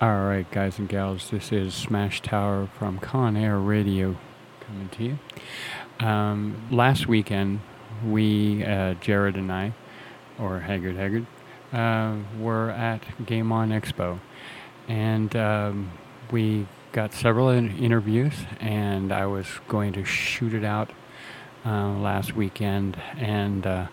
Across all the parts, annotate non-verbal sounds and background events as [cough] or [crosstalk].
All right, guys and gals, this is Smash Tower from Con Air Radio coming to you. Um, last weekend, we, uh, Jared and I, or Haggard Haggard, uh, were at Game On Expo. And um, we got several in- interviews, and I was going to shoot it out uh, last weekend. And uh,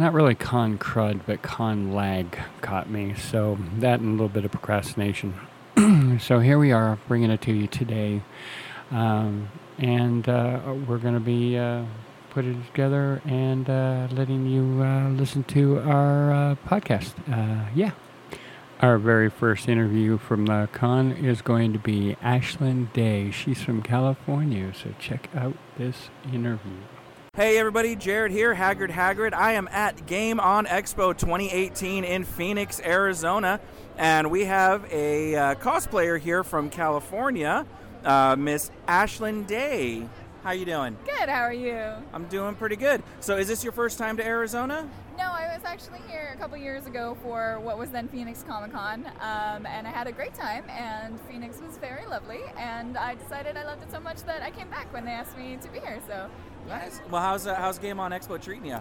not really con crud, but con lag caught me. So that and a little bit of procrastination. [clears throat] so here we are, bringing it to you today, um, and uh, we're going to be uh, putting it together and uh, letting you uh, listen to our uh, podcast. Uh, yeah. Our very first interview from the con is going to be Ashlyn Day. She's from California, so check out this interview. Hey everybody, Jared here, Haggard Haggard. I am at Game On Expo 2018 in Phoenix, Arizona, and we have a uh, cosplayer here from California, uh, Miss Ashlyn Day. How you doing? Good, how are you? I'm doing pretty good. So, is this your first time to Arizona? No, I was actually here a couple years ago for what was then Phoenix Comic Con, um, and I had a great time, and Phoenix was very lovely, and I decided I loved it so much that I came back when they asked me to be here, so Nice. Well, how's uh, how's Game On Expo treating you?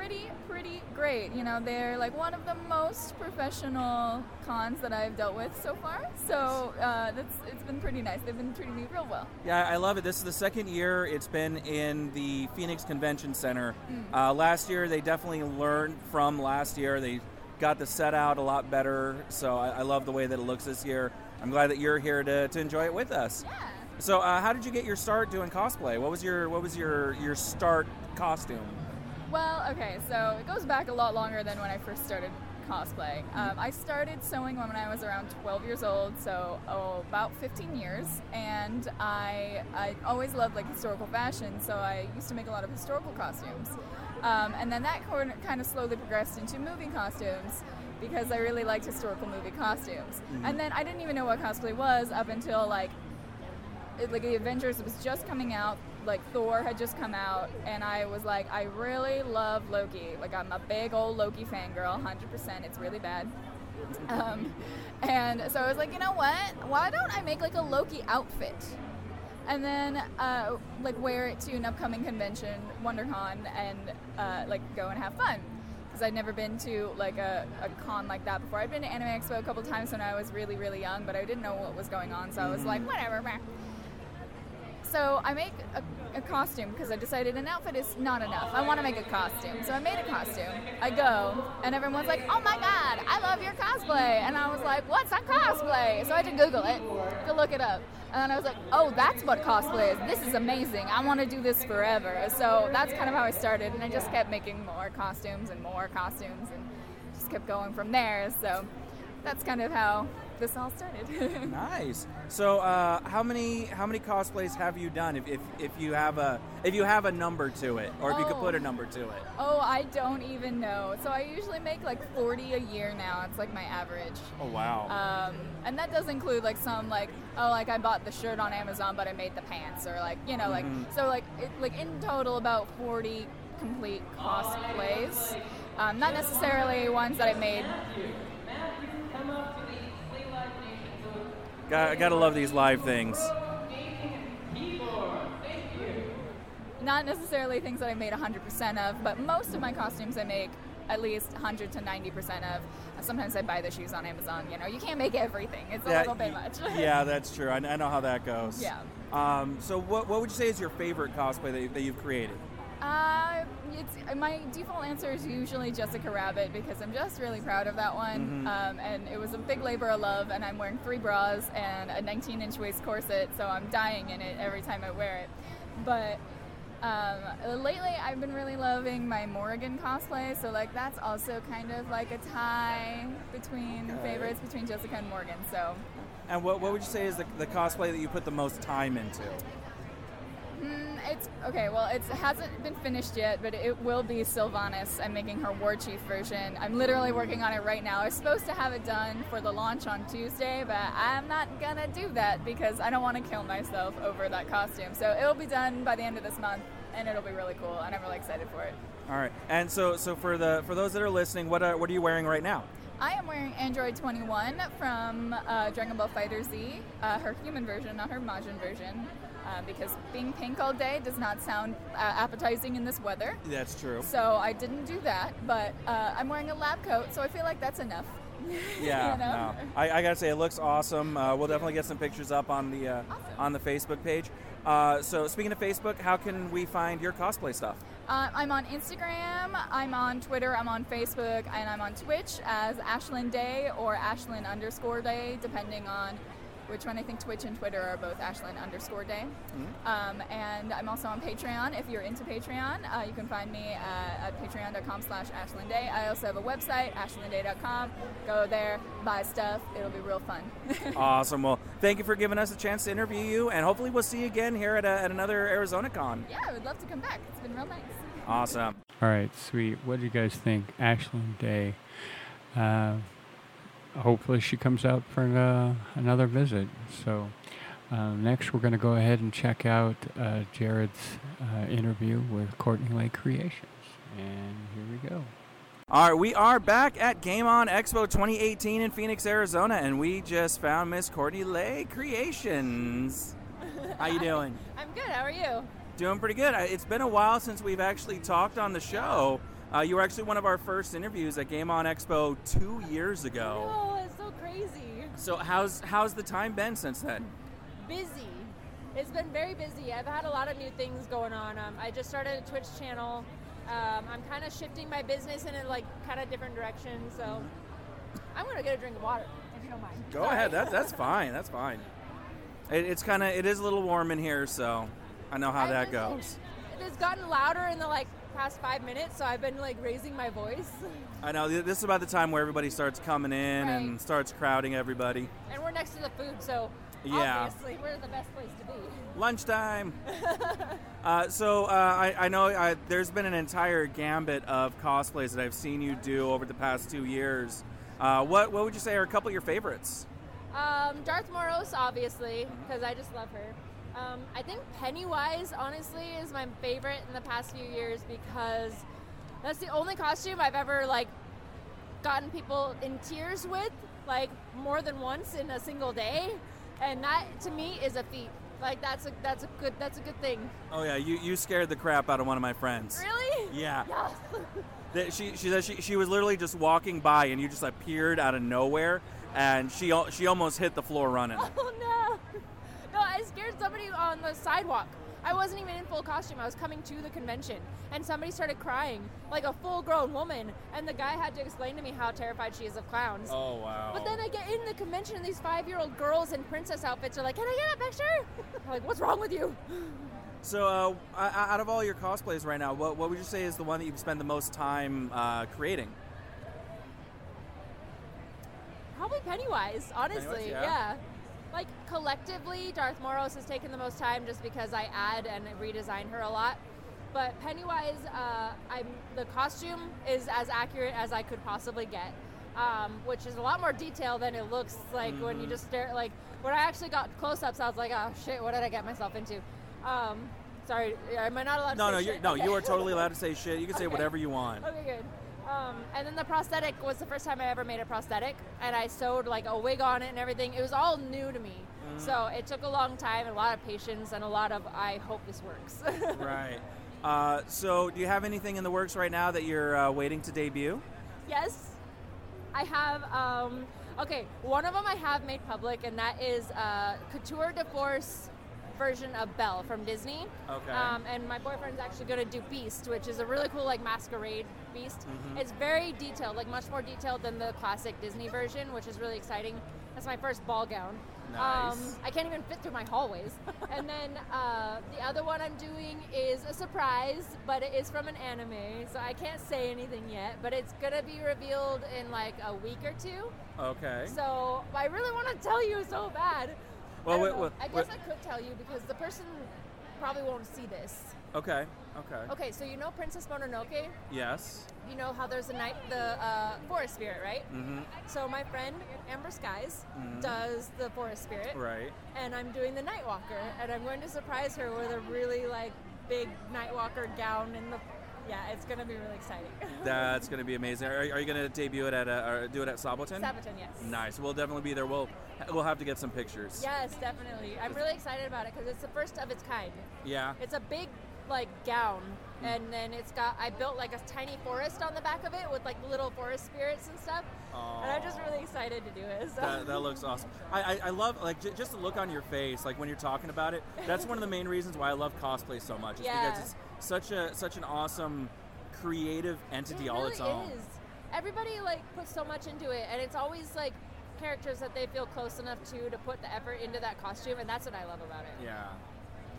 Pretty, pretty great. You know, they're like one of the most professional cons that I've dealt with so far, so uh, that's it's been pretty nice. They've been treating me real well. Yeah, I love it. This is the second year it's been in the Phoenix Convention Center. Uh, last year, they definitely learned from last year. They got the set out a lot better, so I, I love the way that it looks this year. I'm glad that you're here to, to enjoy it with us. Yeah. So, uh, how did you get your start doing cosplay? What was your what was your your start costume? Well, okay, so it goes back a lot longer than when I first started cosplay. Um, I started sewing when I was around 12 years old, so oh, about 15 years, and I I always loved like historical fashion, so I used to make a lot of historical costumes. Um, and then that kind of slowly progressed into movie costumes because I really liked historical movie costumes. And then I didn't even know what cosplay was up until like it, like the Avengers was just coming out, like Thor had just come out, and I was like, I really love Loki. Like I'm a big old Loki fangirl, 100%. It's really bad. Um, and so I was like, you know what? Why don't I make like a Loki outfit? And then uh, like wear it to an upcoming convention, WonderCon, and uh, like go and have fun. Because I'd never been to like a, a con like that before. I'd been to Anime Expo a couple times when I was really, really young, but I didn't know what was going on. So I was like, whatever. So I make a, a costume because I decided an outfit is not enough. I want to make a costume. So I made a costume. I go, and everyone's like, oh my god, I love your cosplay. And I was like, what's a cosplay? So I had to Google it, to look it up. And then I was like, oh, that's what cosplay is. This is amazing. I want to do this forever. So that's kind of how I started. And I just kept making more costumes and more costumes and just kept going from there. So that's kind of how this all started. [laughs] Nice. So, uh, how many how many cosplays have you done? If, if, if you have a if you have a number to it, or if you could Oh. put a number to it. Oh, I don't even know. So I usually make like 40 a year now. It's like my average. Oh wow. Um, and that does include like some like oh like I bought the shirt on Amazon but I made the pants or like you know like so like it, like in total about 40 complete cosplays. Um, not necessarily ones that I made. Got, gotta love these live things. Not necessarily things that I made 100% of, but most of my costumes I make at least 100 to 90% of. Sometimes I buy the shoes on Amazon. You know, you can't make everything. It's a little bit much. [laughs] yeah, that's true. I, I know how that goes. Yeah. Um, so, what, what would you say is your favorite cosplay that, you, that you've created? Uh, it's my default answer is usually Jessica Rabbit because I'm just really proud of that one. Um, and it was a big labor of love, and I'm wearing three bras and a 19 inch waist corset, so I'm dying in it every time I wear it. But um, lately, I've been really loving my Morrigan cosplay, so like that's also kind of like a tie between favorites between Jessica and Morgan. So And what, what would you say is the, the cosplay that you put the most time into? Mm, it's okay. Well, it's, it hasn't been finished yet, but it will be Sylvanas. I'm making her War Chief version. I'm literally working on it right now. I was supposed to have it done for the launch on Tuesday, but I'm not gonna do that because I don't want to kill myself over that costume. So it'll be done by the end of this month, and it'll be really cool. And I'm really excited for it. All right. And so so for the for those that are listening, what are, what are you wearing right now? I am wearing Android 21 from uh, Dragon Ball Fighter Z, uh, her human version, not her Majin version, uh, because being pink all day does not sound uh, appetizing in this weather. That's true. So I didn't do that, but uh, I'm wearing a lab coat, so I feel like that's enough. [laughs] Yeah, You know? no. I, I gotta say it looks awesome. Uh, we'll definitely get some pictures up on the uh, Awesome. on the Facebook page. Uh, so speaking of Facebook, how can we find your cosplay stuff? Uh, I'm on Instagram, I'm on Twitter, I'm on Facebook, and I'm on Twitch as Ashlyn Day or Ashlyn underscore Day, depending on which one. I think Twitch and Twitter are both Ashlyn underscore Day. Um, and I'm also on Patreon. If you're into Patreon, uh, you can find me uh, at patreon.com slash Ashlyn Day. I also have a website, ashlynday.com. Go there, buy stuff. It'll be real fun. [laughs] awesome. Well, thank you for giving us a chance to interview you, and hopefully we'll see you again here at, a, at another Arizona Con. yeah, I would love to come back. It's been real nice. Awesome. All right, sweet. What do you guys think? Ashlyn Day. Uh, hopefully, she comes out for uh, another visit. So, uh, next, we're going to go ahead and check out uh, Jared's uh, interview with Courtney Lee Creations. And here we go. All right, we are back at Game On Expo 2018 in Phoenix, Arizona, and we just found Miss Courtney Lee Creations. How you doing? [laughs] I'm good. How are you? Doing pretty good. It's been a while since we've actually talked on the show. Uh, you were actually one of our first interviews at Game On Expo two years ago. Oh, it's so crazy. So how's how's the time been since then? Busy. It's been very busy. I've had a lot of new things going on. Um, I just started a Twitch channel. Um, I'm kind of shifting my business in a like kind of different direction. So I'm gonna get a drink of water if you don't mind. Go Sorry. ahead. That's that's fine. That's fine. It, it's kind of it is a little warm in here, so I know how I that just- goes. It's gotten louder in the like past five minutes, so I've been like raising my voice. [laughs] I know this is about the time where everybody starts coming in and starts crowding everybody. And we're next to the food, so Yeah. obviously we're the best place to be. Lunchtime. [laughs] uh, so uh, I, I know I, there's been an entire gambit of cosplays that I've seen you do over the past two years. Uh, what what would you say are a couple of your favorites? Um, Darth Moros, obviously, because I just love her. Um, I think Pennywise, honestly, is my favorite in the past few years because that's the only costume I've ever like gotten people in tears with, like more than once in a single day, and that to me is a feat. Like that's a that's a good that's a good thing. Oh yeah, you, you scared the crap out of one of my friends. Really? Yeah. [laughs] Yes. That she she said she, she was literally just walking by and you just appeared out of nowhere and she she almost hit the floor running. [laughs] Oh no! No, I scared somebody on the sidewalk. I wasn't even in full costume. I was coming to the convention, and somebody started crying, like a full-grown woman. And the guy had to explain to me how terrified she is of clowns. Oh wow. But then I get in the convention, and these five-year-old girls in princess outfits are like, "Can I get a picture?" [laughs] I'm like, "What's wrong with you?" So, uh, out of all your cosplays right now, what, what would you say is the one that you've spent the most time uh, creating? Probably Pennywise, honestly. Pennywise, yeah. yeah. Like collectively, Darth Moros has taken the most time just because I add and redesign her a lot. But Pennywise, uh, I'm the costume is as accurate as I could possibly get, um, which is a lot more detail than it looks like when you Mm-hmm. just stare. Like when I actually got close-ups, I was like, "Oh shit, what did I get myself into?" Um, sorry, am I not allowed to No, say no, you shit? no, Okay. you are [laughs] totally allowed to say shit. You can say Okay. whatever you want. Okay, good. Um, and then the prosthetic was the first time I ever made a prosthetic, and I sewed like a wig on it and everything. It was all new to me, so it took a long time, and a lot of patience, and a lot of I hope this works. [laughs] right. Uh, so, do you have anything in the works right now that you're uh, waiting to debut? yes, I have. Um, okay, one of them I have made public, and that is uh, Couture de Force version of Belle from Disney. Okay. Um, and my boyfriend's actually going to do Beast, which is a really cool like masquerade Beast. Mhm. It's very detailed, like much more detailed than the classic Disney version, which is really exciting. That's my first ball gown. Nice. Um, I can't even fit through my hallways. [laughs] and then uh, the other one I'm doing is a surprise, but it is from an anime, so I can't say anything yet. But it's gonna be revealed in like a week or two. Okay. So I really want to tell you so bad. Well, I, wait, wait, I guess wait. I could tell you because the person probably won't see this. okay. Okay. Okay, so you know Princess Mononoke? Yes. You know how there's a night, the uh, forest spirit, right? Mm-hmm. So my friend Amber Skies does the forest spirit, Right. and I'm doing the Nightwalker, and I'm going to surprise her with a really like big Nightwalker gown in the. Yeah, it's gonna be really exciting. [laughs] That's going to be amazing. Are, are you going to debut it at uh, or do it at Saboten? Saboten, yes. Nice. We'll definitely be there. We'll we'll have to get some pictures. Yes, definitely. I'm really excited about it because it's the first of its kind. Yeah. It's a big like gown, and then it's got. I built like a tiny forest on the back of it with like little forest spirits and stuff. And I'm just really excited to do it. So. That, that looks awesome. I, I, I love like j- just the look on your face, like when you're talking about it. That's one of the main reasons why I love cosplay so much. Is Yeah. because it's such a such an awesome creative entity it all really its own. is. Everybody like puts so much into it, and it's always like characters that they feel close enough to to put the effort into that costume, and that's what I love about it. Yeah.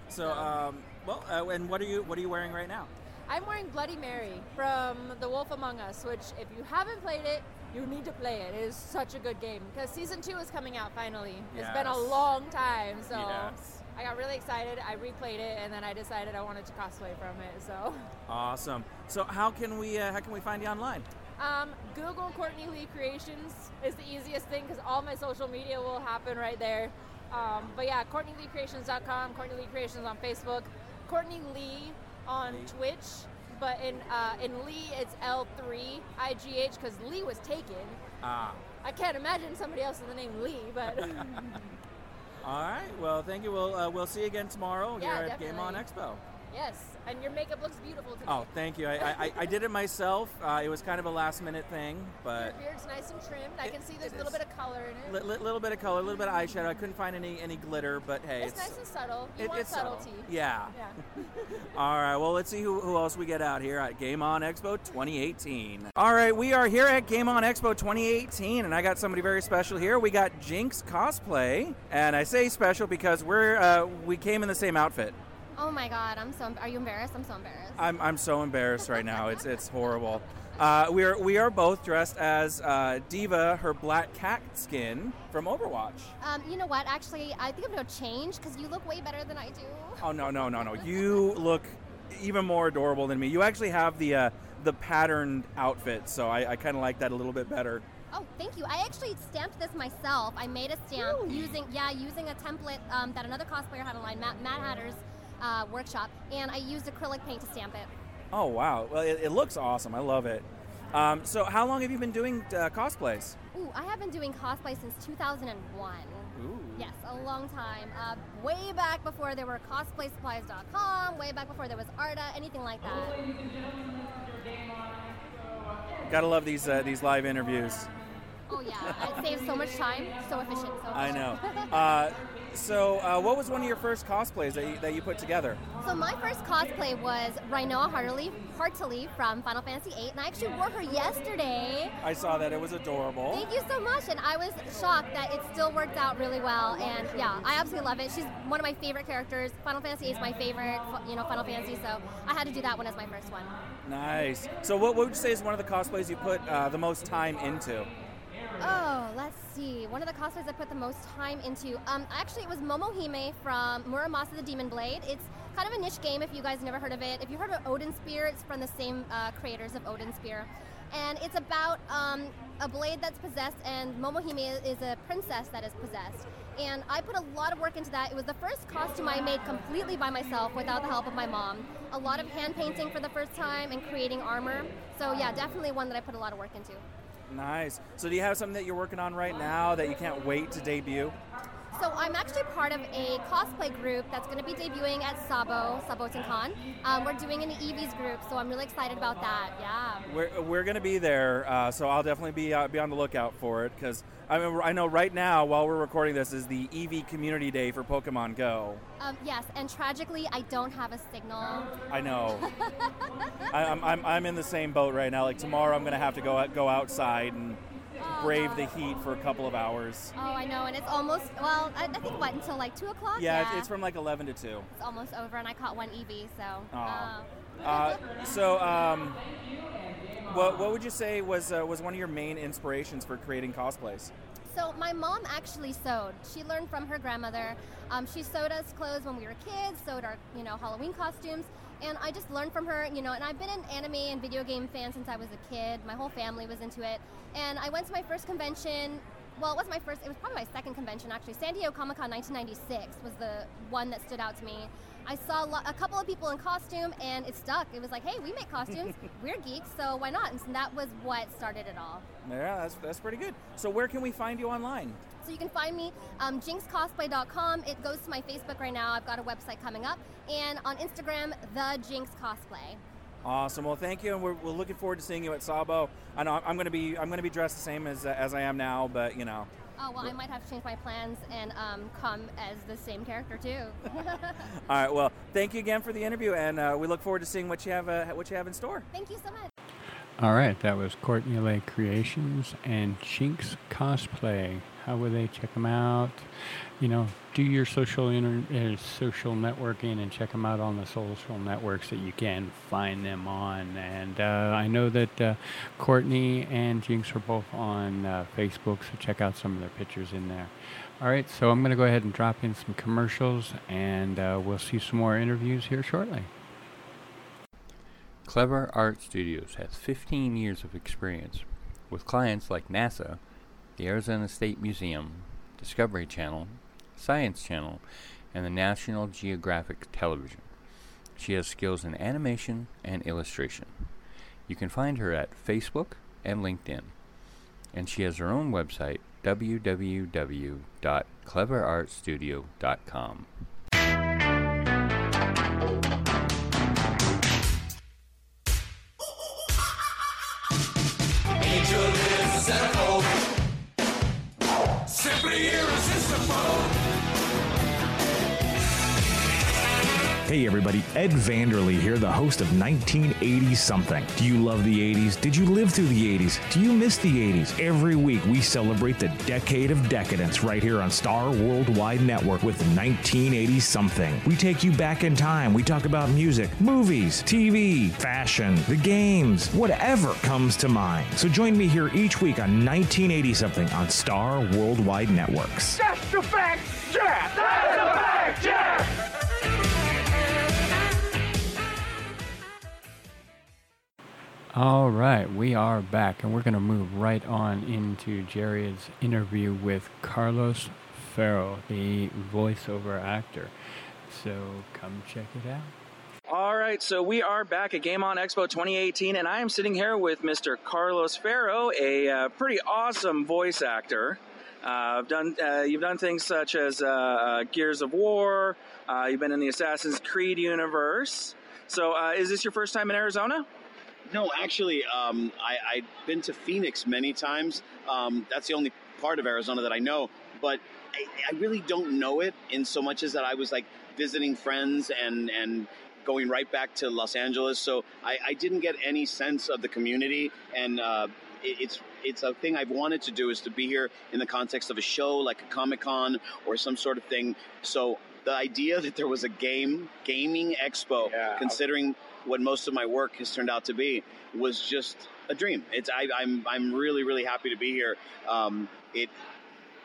So, um, well, uh, and what are you what are you wearing right now? I'm wearing Bloody Mary from The Wolf Among Us, which if you haven't played it, you need to play it. It is such a good game because season two is coming out finally. It's been a long time, so Yes. I got really excited. I replayed it, and then I decided I wanted to cosplay from it. So, [laughs] Awesome. So, how can we uh, how can we find you online? um, Google Courtney Lee Creations is the easiest thing because all my social media will happen right there. Um, but yeah, CourtneyLeeCreations.com, Courtney Lee Creations on Facebook, Courtney Lee on Lee. Twitch. But in uh, in Lee, it's L3 IGH because Lee was taken. Ah. I can't imagine somebody else with the name Lee, but [laughs] [laughs] All right. Well, thank you. We'll uh, we'll see you again tomorrow Yeah, here at Game On. Expo. Yes. And your makeup looks beautiful today. Oh, thank you. I, I, I did it myself. Uh, it was kind of a last minute thing, but Your beard's nice and trimmed. I It- can see there's a little is. bit of color in it. li- little bit of color, a little bit of eyeshadow. I couldn't find any any glitter, but hey, it's, nice and subtle. You it- want it's subtle. subtlety. Yeah. Yeah. [laughs] [laughs] All right, well, let's see who, who else we get out here at Game On Expo 2018. All right, we are here at Game On Expo 2018, and I got somebody very special here. We got Jinx Cosplay, and I say special because we're uh, we came in the same outfit. Oh my god, I'm so. Are you embarrassed? I'm so embarrassed. I'm, I'm so embarrassed right now. It's it's [laughs] horrible. Uh, we are we are both dressed as uh, D.Va, her black cat skin from Overwatch. Um, you know what? Actually, I think I'm gonna change because you look way better than I do. Oh no no no no! You look even more adorable than me. You actually have the uh, the patterned outfit, so I, I kind of like that a little bit better. Oh, thank you. I actually stamped this myself. I made a stamp using yeah using a template um, that another cosplayer had online, Matt, Matt Hatter's uh, workshop, and I used acrylic paint to stamp it. Oh wow! Well, it, it looks awesome. I love it. Um, so, how long have you been doing uh, cosplays? Ooh, I have been doing cosplay since 2001. Ooh. Yes, a long time. Uh, way back before there were cosplaysupplies.com, way back before there was Arda, anything like that. Gotta love these uh, these live interviews. Oh yeah, it saves so much time, so efficient. So efficient. I know. [laughs] So, uh, what was one of your first cosplays that you, that you put together? So my first cosplay was Rinoa Heartilly, Heartilly from Final Fantasy VIII, and I actually wore her yesterday. I saw that it was adorable. Thank you so much, and I was shocked that it still worked out really well. And yeah, I absolutely love it. She's one of my favorite characters. Final Fantasy VIII is my favorite, you know, Final Fantasy. So I had to do that one as my first one. Nice. So, what, what would you say is one of the cosplays you put uh, the most time into? Oh, let's see. One of the cosplays I put the most time into. Um, actually, it was Momohime from Muramasa the Demon Blade. It's kind of a niche game if you guys never heard of it. If you heard of Odin Sphere, it's from the same uh, creators of Odin Sphere. And it's about um, a blade that's possessed, and Momohime is a princess that is possessed. And I put a lot of work into that. It was the first costume I made completely by myself without the help of my mom. A lot of hand painting for the first time and creating armor. So, yeah, definitely one that I put a lot of work into. Nice. So, do you have something that you're working on right now that you can't wait to debut? So I'm actually part of a cosplay group that's going to be debuting at Sabo, Saboten Con. Um, we're doing an Eevees group, so I'm really excited about that. Yeah. We're, we're going to be there, uh, so I'll definitely be uh, be on the lookout for it because I mean, I know right now while we're recording this is the Eevee Community Day for Pokemon Go. Um, yes, and tragically, I don't have a signal. I know. [laughs] I, I'm, I'm I'm in the same boat right now. Like tomorrow, I'm going to have to go out, go outside and brave the heat for a couple of hours. Oh, I know, and it's almost well. I, I think what until like two o'clock. Yeah, it's- it's from like 11 to 2. It's almost over, and I caught one Eevee, so. Uh, Uh, so, um, what, what would you say was uh, was one of your main inspirations for creating cosplays? So my mom actually sewed. She learned from her grandmother. Um, she sewed us clothes when we were kids, sewed our you know Halloween costumes, and I just learned from her. You know, and I've been an anime and video game fan since I was a kid. My whole family was into it, and I went to my first convention. Well, it wasn't my first. It was probably my second convention actually. San Diego Comic Con 1996 was the one that stood out to me. I saw a, couple of people in costume, and it stuck. It was like, hey, we make costumes. [laughs] we're geeks, so why not? And that was what started it all. Yeah, that's, that's pretty good. So, where can we find you online? So you can find me um, jinxcosplay.com. It goes to my Facebook right now. I've got a website coming up, and on Instagram, the Jinx Cosplay. Awesome. Well, thank you, and we're, we're looking forward to seeing you at Sabo. I know I'm going to be I'm going to be dressed the same as uh, as I am now, but you know. Oh well, I might have to change my plans and um, come as the same character too. [laughs] All right. Well, thank you again for the interview, and uh, we look forward to seeing what you have uh, what you have in store. Thank you so much. All right, that was Courtney Lee Creations and Jinx Cosplay. How would they check them out? You know, do your social inter- uh, social networking and check them out on the social networks that you can find them on. And uh, I know that uh, Courtney and Jinx are both on uh, Facebook, so check out some of their pictures in there. All right, so I'm going to go ahead and drop in some commercials, and uh, we'll see some more interviews here shortly. Clever Art Studios has 15 years of experience with clients like NASA, the Arizona State Museum, Discovery Channel, Science Channel, and the National Geographic Television. She has skills in animation and illustration. You can find her at Facebook and LinkedIn. And she has her own website, www.cleverartstudio.com. Hey everybody, Ed Vanderlee here, the host of 1980 Something. Do you love the 80s? Did you live through the 80s? Do you miss the 80s? Every week we celebrate the decade of decadence right here on Star Worldwide Network with 1980 Something. We take you back in time. We talk about music, movies, TV, fashion, the games, whatever comes to mind. So join me here each week on 1980 Something on Star Worldwide Networks. That's the fact, Jack! All right, we are back, and we're going to move right on into Jared's interview with Carlos Ferro, the voiceover actor. So come check it out. All right, so we are back at Game On Expo 2018, and I am sitting here with Mr. Carlos Ferro, a uh, pretty awesome voice actor. Uh, I've done, uh, you've done things such as uh, uh, Gears of War. Uh, you've been in the Assassin's Creed universe. So, is this your first time in Arizona? No, actually, um, I, I've been to Phoenix many times. Um, that's the only part of Arizona that I know, but I, I really don't know it in so much as that I was like visiting friends and and going right back to Los Angeles. So I, I didn't get any sense of the community, and uh, it, it's it's a thing I've wanted to do is to be here in the context of a show like a Comic Con or some sort of thing. So the idea [laughs] that there was a game gaming expo, considering what most of my work has turned out to be, was just a dream. It's I, I'm I'm really really happy to be here. Um, it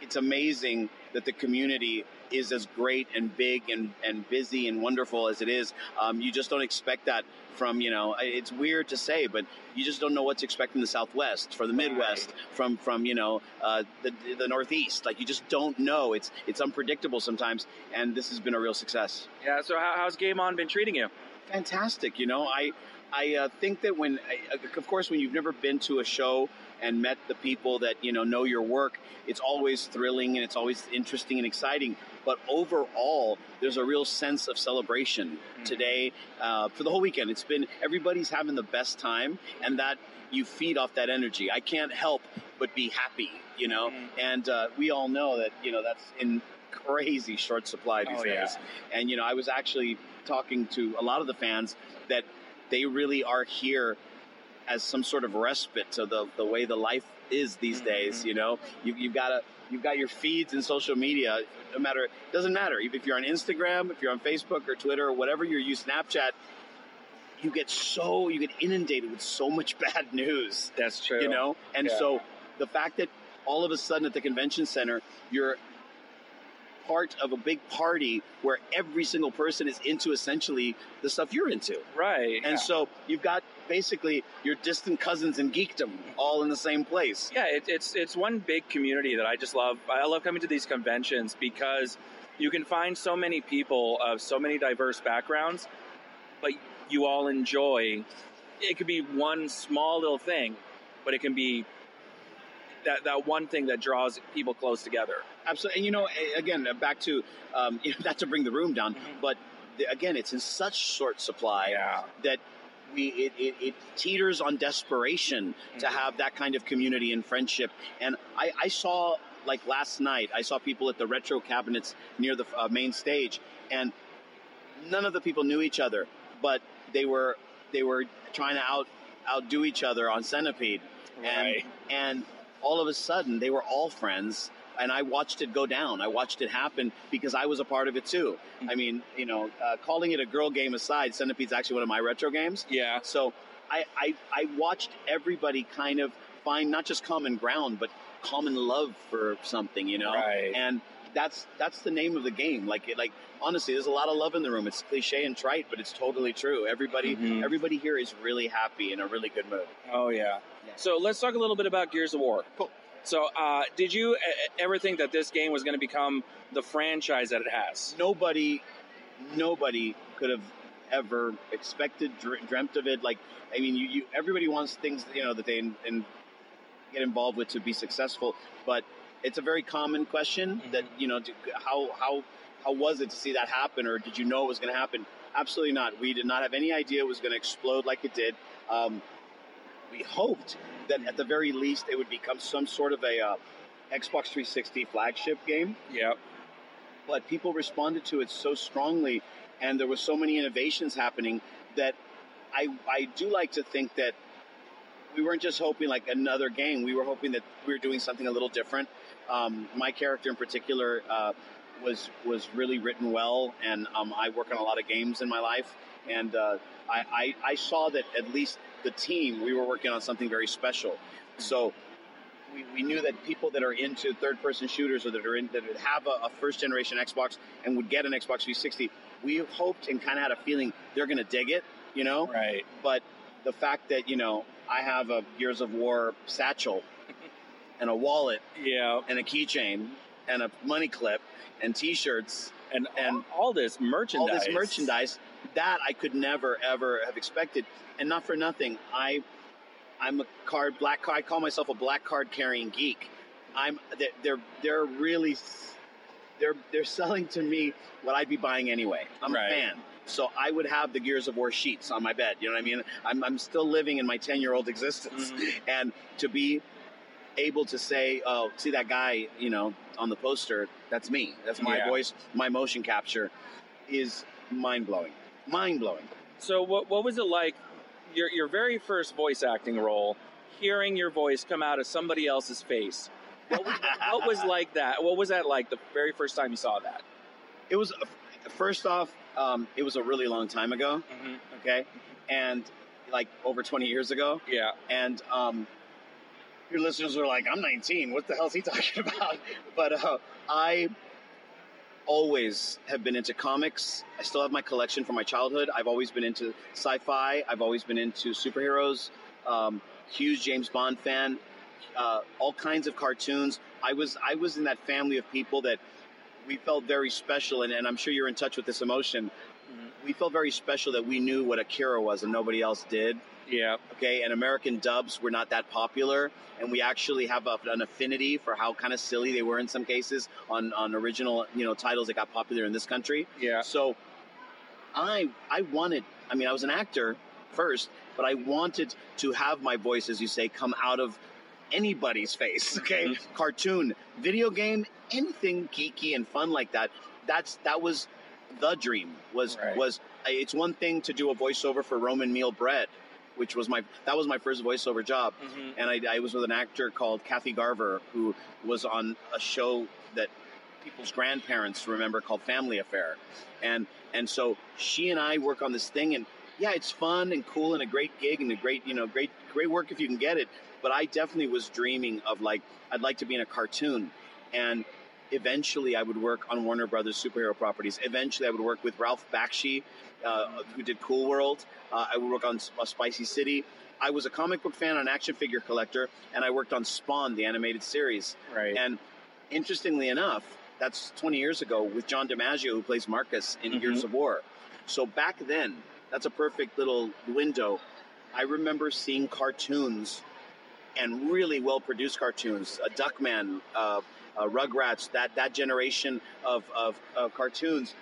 it's amazing that the community is as great and big and, and busy and wonderful as it is. Um, you just don't expect that from, you know, it's weird to say, but you just don't know what to expect from the Southwest, from the Midwest, from, from you know, uh, the, the Northeast. Like, you just don't know. It's, it's unpredictable sometimes, and this has been a real success. Yeah. So, how, how's Game On been treating you? Fantastic. You know, I, I uh, think that when, I, of course, when you've never been to a show and met the people that you know know your work, it's always thrilling and it's always interesting and exciting. But overall, there's a real sense of celebration today uh, for the whole weekend. It's been everybody's having the best time, and that you feed off that energy. I can't help but be happy, you know. And uh, we all know that you know that's in crazy short supply these Oh, yeah. days. And you know, I was actually talking to a lot of the fans that they really are here as some sort of respite to the the way the life is these mm-hmm. days. You know, you, you've got to you've got your feeds in social media. No matter it doesn't matter if you're on Instagram, if you're on Facebook or Twitter or whatever you use, Snapchat. You get so you get inundated with so much [laughs] bad news. That's true. You know, and Yeah. so the fact that all of a sudden at the convention center you're part of a big party where every single person is into essentially the stuff you're into. Right. And yeah. so you've got basically your distant cousins in geekdom all in the same place. Yeah, it, it's it's one big community that I just love. I love coming to these conventions because you can find so many people of so many diverse backgrounds, but you all enjoy. It could be one small little thing, but it can be that that one thing that draws people close together. Absolutely. And you know, again, uh, back to um, [laughs] you know, not to bring the room down, but the, again, it's in such short supply that we it, it, it teeters on desperation to have that kind of community and friendship. And I, I saw like last night, I saw people at the retro cabinets near the uh, main stage, and none of the people knew each other, but they were they were trying to out outdo each other on Centipede, and and all of a sudden they were all friends. And I watched it go down. I watched it happen because I was a part of it too. I mean, you know, uh, calling it a girl game aside, Centipede's actually one of my retro games. Yeah. So I, I, I watched everybody kind of find not just common ground, but common love for something, you know. Right. And that's that's the name of the game. Like it, like honestly, there's a lot of love in the room. It's cliche and trite, but it's totally true. Everybody Mhm. everybody here is really happy and in a really good mood. Oh yeah. So let's talk a little bit about Gears of War. Cool. So, uh, did you ever think that this game was going to become the franchise that it has? Nobody, nobody could have ever expected, dreamt of it. Like, I mean, you, you everybody wants things, you know, that they in, in, get involved with to be successful. But it's a very common question that you know, to, how how how was it to see that happen, or did you know it was going to happen? Absolutely not. We did not have any idea it was going to explode like it did. Um, we hoped that at the very least it would become some sort of a uh, Xbox 360 flagship game Yeah. but people responded to it so strongly and there were so many innovations happening that I, I do like to think that we weren't just hoping like another game we were hoping that we were doing something a little different um, my character in particular uh, was was really written well and um, I work on a lot of games in my life and uh, I, I, I saw that at least the team we were working on something very special so we, we knew that people that are into third person shooters or that are in that have a, a first generation Xbox and would get an Xbox 360, we hoped and kind of had a feeling they're going to dig it, you know? Right. But the fact that, you know, I have a Gears of War satchel and a wallet Yeah. and a keychain and a money clip and t shirts And and all this merchandise. all this merchandise that I could never ever have expected. And not for nothing, I I'm a card black card. I call myself a black card carrying geek. I'm they're they're, really they're they're selling to me what I'd be buying anyway. I'm Right. a fan. So I would have the Gears of War sheets on my bed. You know what I mean? I'm, I'm still living in my 10 year old existence. Mm-hmm. And to be able to say, oh, see that guy, you know, on the poster, that's me. That's my Yeah. voice, my motion capture is mind blowing. Mind blowing. So, what what was it like? Your your very first voice acting role, hearing your voice come out of somebody else's face. What was, what was [laughs] like that? What was that like the very first time you saw that? It was, first off, um, it was a really long time ago. Okay. And like over 20 years ago. Yeah. And um, your listeners are like, I'm 19. What the hell is he [laughs] talking about? But uh, I always have been into comics. I still have my collection from my childhood. I've always been into sci-fi. I've always been into superheroes. Um, huge James Bond fan. Uh, all kinds of cartoons. I was I was in that family of people that we felt very special, and, and I'm sure you're in touch with this emotion. We felt very special that we knew what Akira was and nobody else did. Yeah. Okay, and American dubs were not that popular, and we actually have a, an affinity for how kind of silly they were in some cases on, on original you know titles that got popular in this country. Yeah. So I I wanted. I mean, I was an actor first, but I wanted to have my voice, as you say, come out of anybody's face. [laughs] Okay, mm-hmm. cartoon, video game, anything geeky and fun like that. That's that was the dream. Was Right. was it's one thing to do a voiceover for Roman meal bread which was my that was my first voiceover job, Mhm. and I, I was with an actor called Kathy Garver who was on a show that people's grandparents remember called Family Affair, and and so she and I work on this thing, and yeah, it's fun and cool and a great gig and a great you know great great work if you can get it. But I definitely was dreaming of like I'd like to be in a cartoon, and eventually I would work on Warner Brothers superhero properties. Eventually I would work with Ralph Bakshi, uh, who did Cool World. Uh, I would work on uh, Spicy City. I was a comic book fan, an action figure collector, and I worked on Spawn, the animated series. Right. And interestingly enough, that's 20 years ago with John DiMaggio, who plays Marcus in Gears of War. So back then, that's a perfect little window. I remember seeing cartoons and really well produced cartoons. A Duckman, uh, Rugrats, that, that generation of, of, of cartoons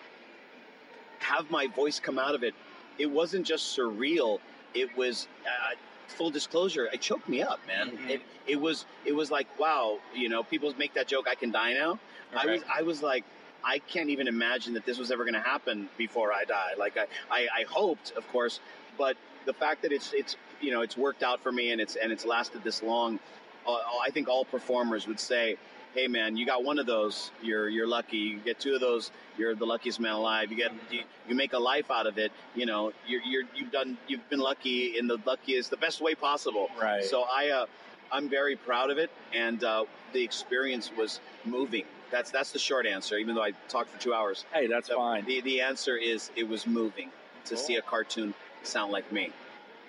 have my voice come out of it. It wasn't just surreal. It was uh, full disclosure. It choked me up, man. Mhm. It it was it was like wow. You know, people make that joke. I can die now. I was I was like. I can't even imagine that this was ever going to happen before I die. Like I, I, I hoped, of course, but the fact that it's it's you know it's worked out for me and it's and it's lasted this long, uh, I think all performers would say, "Hey, man, you got one of those, you're you're lucky. You get two of those, you're the luckiest man alive. You get you, you make a life out of it. You know, you're, you're you've done you've been lucky in the luckiest, the best way possible. Right. So I, uh, I'm very proud of it, and uh, the experience was moving. That's that's the short answer. Even though I talked for two hours. Hey, that's The- fine. The the answer is it was moving to see a cartoon sound like me.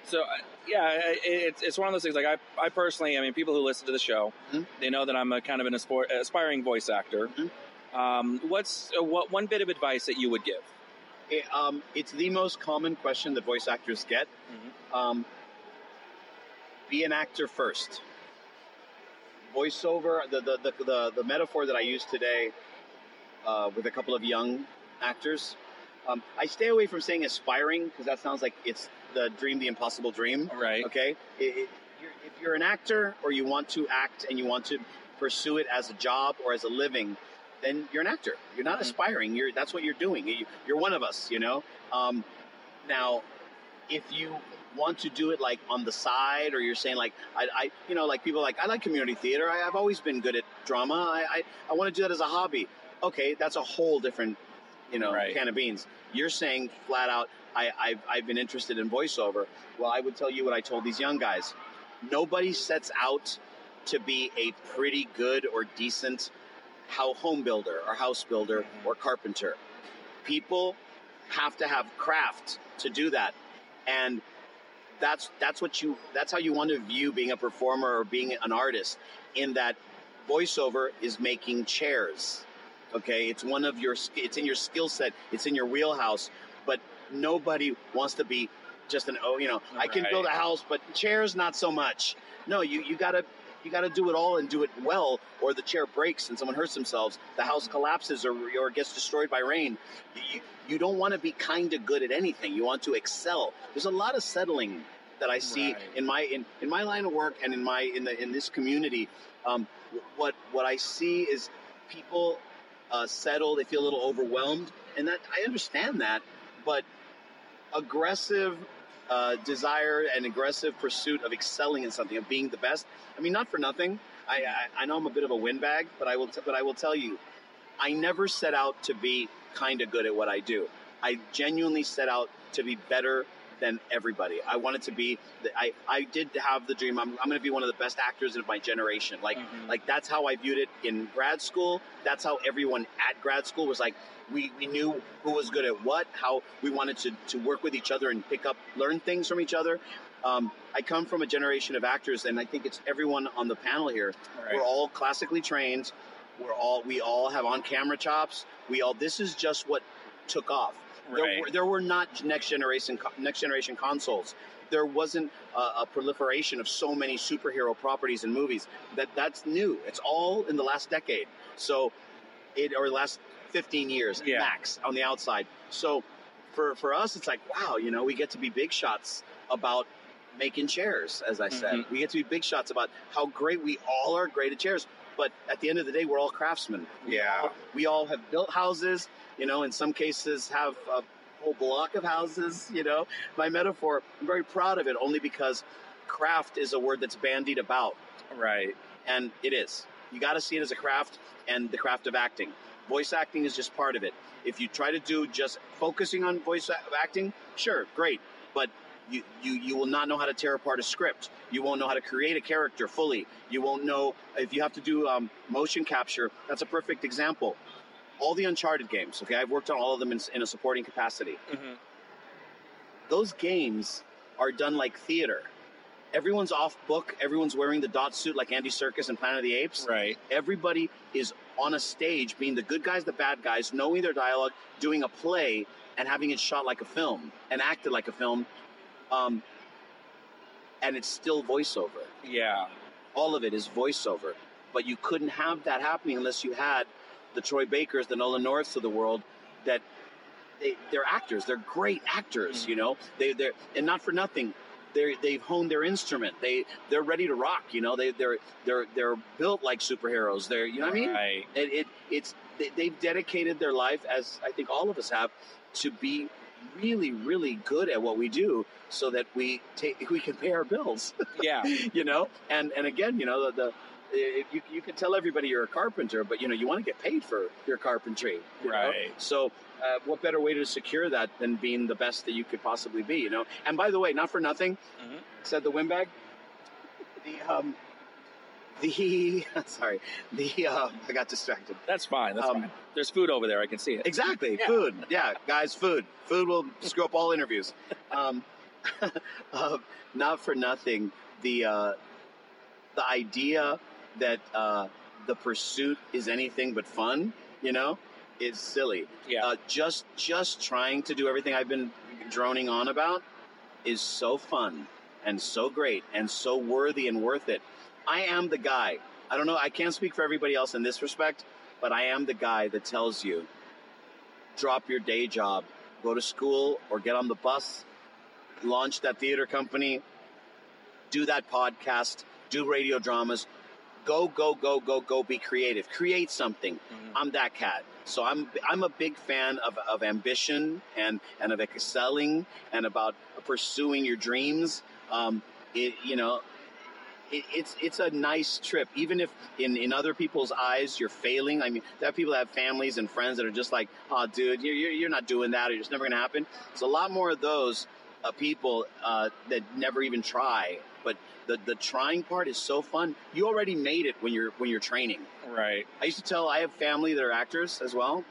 So uh, yeah, it's it's one of those things. Like I, I personally, I mean, people who listen to the show, Mm-hmm. they know that I'm a kind of an aspor- aspiring voice actor. Um, what's uh, what one bit of advice that you would give? It, um, it's the most common question that voice actors get. Um, be an actor first. Voiceover, the, the, the, the, the metaphor that I used today uh, with a couple of young actors, um, I stay away from saying aspiring because that sounds like it's the dream, the impossible dream. Right. Okay. It, it, you're, if you're an actor or you want to act and you want to pursue it as a job or as a living, then you're an actor. You're not aspiring. You're that's what you're doing. You, you're one of us. You know. Um, now, if you want to do it like on the side, or you're saying like I, I you know, like people like I like community theater. I, I've always been good at drama. I, I, I want to do that as a hobby. Okay, that's a whole different, you know, Right. can of beans. You're saying flat out, I, I've, I've been interested in voiceover. Well, I would tell you what I told these young guys. Nobody sets out to be a pretty good or decent how home builder or house builder or carpenter. People have to have craft to do that. And that's that's what you that's how you want to view being a performer or being an artist in that voiceover is making chairs. Okay, it's one of your it's in your skill set, it's in your wheelhouse, nobody wants to be just an oh, you know, I can build a house, but chairs not so much. No, you you got to you got to do it all and do it well, or the chair breaks and someone hurts themselves, the house collapses or, or gets destroyed by rain. You, you don't want to be kind of good at anything. You want to excel. There's a lot of settling that I see Right. in my in, in my line of work and in my in the in this community. Um, what what I see is people uh, settle. They feel a little overwhelmed, and that I understand that, but aggressive uh, desire and aggressive pursuit of excelling in something, of being the best. I mean, not for nothing. I, I, I know I'm a bit of a windbag, but I will. T- but I will tell you, I never set out to be kind of good at what I do. I genuinely set out to be better than everybody. I wanted to be. I I did have the dream. I'm, I'm going to be one of the best actors of my generation. Like like that's how I viewed it in grad school. That's how everyone at grad school was like. We, we knew who was good at what, how we wanted to, to work with each other and pick up, learn things from each other. Um, I come from a generation of actors, and I think it's everyone on the panel here. Right. We're all classically trained. We're all we all have on camera chops. We all this is just what took off. There, Right. were, there were not next generation next generation consoles. There wasn't a, a proliferation of so many superhero properties and movies. That that's new. It's all in the last decade. So it or last 15 years Yeah. max on the outside. So for for us, it's like wow, you know, we get to be big shots about making chairs. As I said, Mhm. we get to be big shots about how great we all are great at chairs. But at the end of the day, we're all craftsmen. We Yeah. all, we all have built houses. You know, in some cases, have a whole block of houses. You know, my metaphor. I'm very proud of it, only because craft is a word that's bandied about, Right. and it is. You got to see it as a craft, and the craft of acting. Voice acting is just part of it. If you try to do just focusing on voice acting, sure, great, but you, you, you will not know how to tear apart a script. You won't know how to create a character fully. You won't know if you have to do um, motion capture. That's a perfect example. All the Uncharted games, okay, I've worked on all of them in, in a supporting capacity. hmm Those games are done like theater. Everyone's off book. Everyone's wearing the dot suit like Andy Serkis in Planet of the Apes. Right. Everybody is on a stage, being the good guys, the bad guys, knowing their dialogue, doing a play, and having it shot like a film and acted like a film. Um, and it's still voiceover. Yeah. All of it is voiceover. But you couldn't have that happening unless you had the Troy Bakers, the Nolan Norths of the world that they, they're actors. They're great actors, you know. They they're and not for nothing. They they've honed their instrument. They they're ready to rock. You know. They they're they're they're built like superheroes. They're you know what I mean. Right. It, it it's they, they've dedicated their life as I think all of us have to be really really good at what we do so that we take we can pay our bills Yeah. [laughs] you know and and again you know the, the if you, you can tell everybody you're a carpenter but you know you want to get paid for your carpentry you know? Right. so uh, what better way to secure that than being the best that you could possibly be you know and by the way not for nothing Mhm. said the windbag the um the [laughs] sorry the uh, i got distracted That's fine. That's Um, fine. There's food over there. I can see it. Exactly, Yeah. food. Yeah, guys, food. Food will screw up all interviews. Um, uh, [laughs] not for nothing, the uh, the idea that uh, the pursuit is anything but fun, you know, is silly. Yeah. Uh, just just trying to do everything I've been droning on about is so fun and so great and so worthy and worth it. I am the guy. I don't know. I can't speak for everybody else in this respect, but I am the guy that tells you drop your day job, go to school or get on the bus, launch that theater company, do that podcast, do radio dramas. Go, go, go, go, go, be creative. Create something. I'm that cat. So I'm I'm a big fan of, of ambition and, and of excelling and about pursuing your dreams. Um, it, you know, it, it's it's a nice trip, even if in, in other people's eyes you're failing. I mean, there are people that have families and friends that are just like, "Oh, dude, you're you're, you're not doing that, or it's never going to happen." It's a lot more of those uh, people uh, that never even try. But the the trying part is so fun. You already made it when you're when you're training. Right. I used to tell I have family that are actors as well,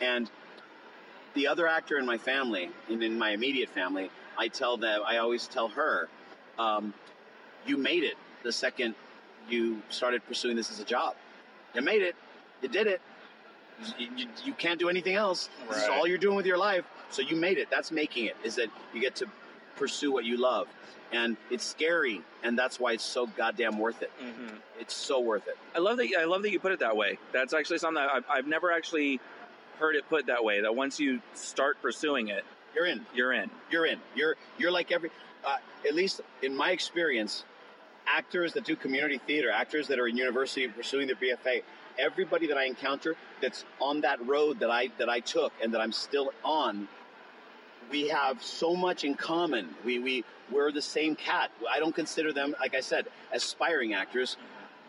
and the other actor in my family, in, in my immediate family, I tell them, I always tell her, um, you made it the second you started pursuing this as a job. You made it. You did it. You, you, you can't do anything else. This is all you're doing with your life. So you made it. That's making it. Is that you get to pursue what you love, and it's scary, and that's why it's so goddamn worth it. hmm It's so worth it. I love that. I love that you put it that way. That's actually something that I've, I've never actually heard it put that way. That once you start pursuing it, You're in. you're in. you're in. You're you're like every, uh, at least in my experience, actors that do community theater, actors that are in university pursuing their BFA, everybody that I encounter that's on that road that I that I took and that I'm still on, we have so much in common. We we we're the same cat. I don't consider them, like I said, aspiring actors.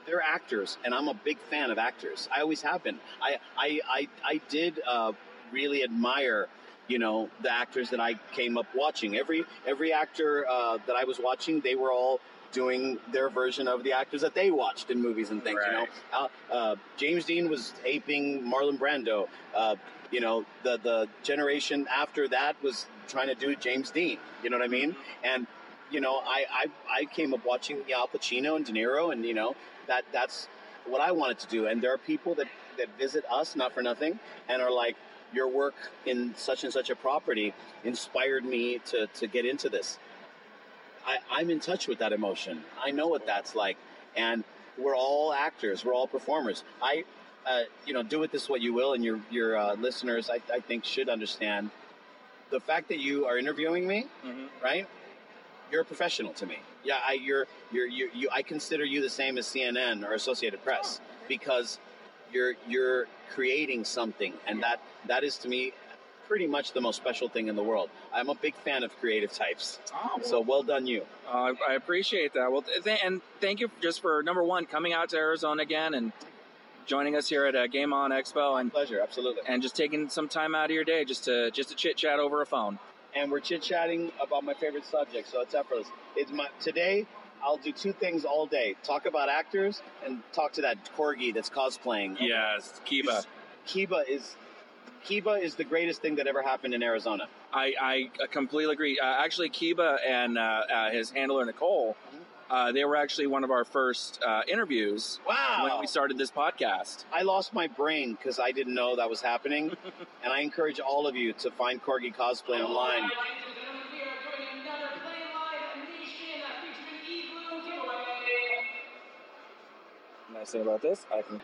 They're actors, and I'm a big fan of actors. I always have been. I I I, I did uh, really admire you know the actors that I came up watching. Every every actor uh, that I was watching, they were all doing their version of the actors that they watched in movies and things. You know, uh, uh, James Dean was aping Marlon Brando. Uh, you know, the the generation after that was trying to do James Dean. You know what I mean? And you know, I I, I came up watching Al Pacino and De Niro, and you know that that's what I wanted to do. And there are people that that visit us, not for nothing, and are like, your work in such and such a property inspired me to, to get into this. I, I'm in touch with that emotion. I know what that's like. And we're all actors, we're all performers. I, uh, you know, do with this what you will, and your, your uh, listeners, I, I think, should understand the fact that you are interviewing me, hmm right? You're a professional to me. Yeah, I, you're, you're, you, you, I consider you the same as CNN or Associated Press because you're, you're creating something, and that, that is to me pretty much the most special thing in the world. I'm a big fan of creative types. Oh, So well done, you. Uh, I appreciate that. Well, th- and thank you just for number one coming out to Arizona again and joining us here at uh, Game On Expo and Pleasure, absolutely. and just taking some time out of your day just to just to chit chat over a phone. and we're chit chatting about my favorite subject, so it's effortless. It's my today. I'll do two things all day: talk about actors and talk to that corgi that's cosplaying. Yes, Kiba. [laughs] Kiba is Kiba is the greatest thing that ever happened in Arizona. I, I completely agree. Uh, actually, Kiba and uh, uh, his handler Nicole, uh, they were actually one of our first uh, interviews Wow! when we started this podcast. I lost my brain because I didn't know that was happening, [laughs] and I encourage all of you to find corgi cosplay online. Nice thing about this, I can.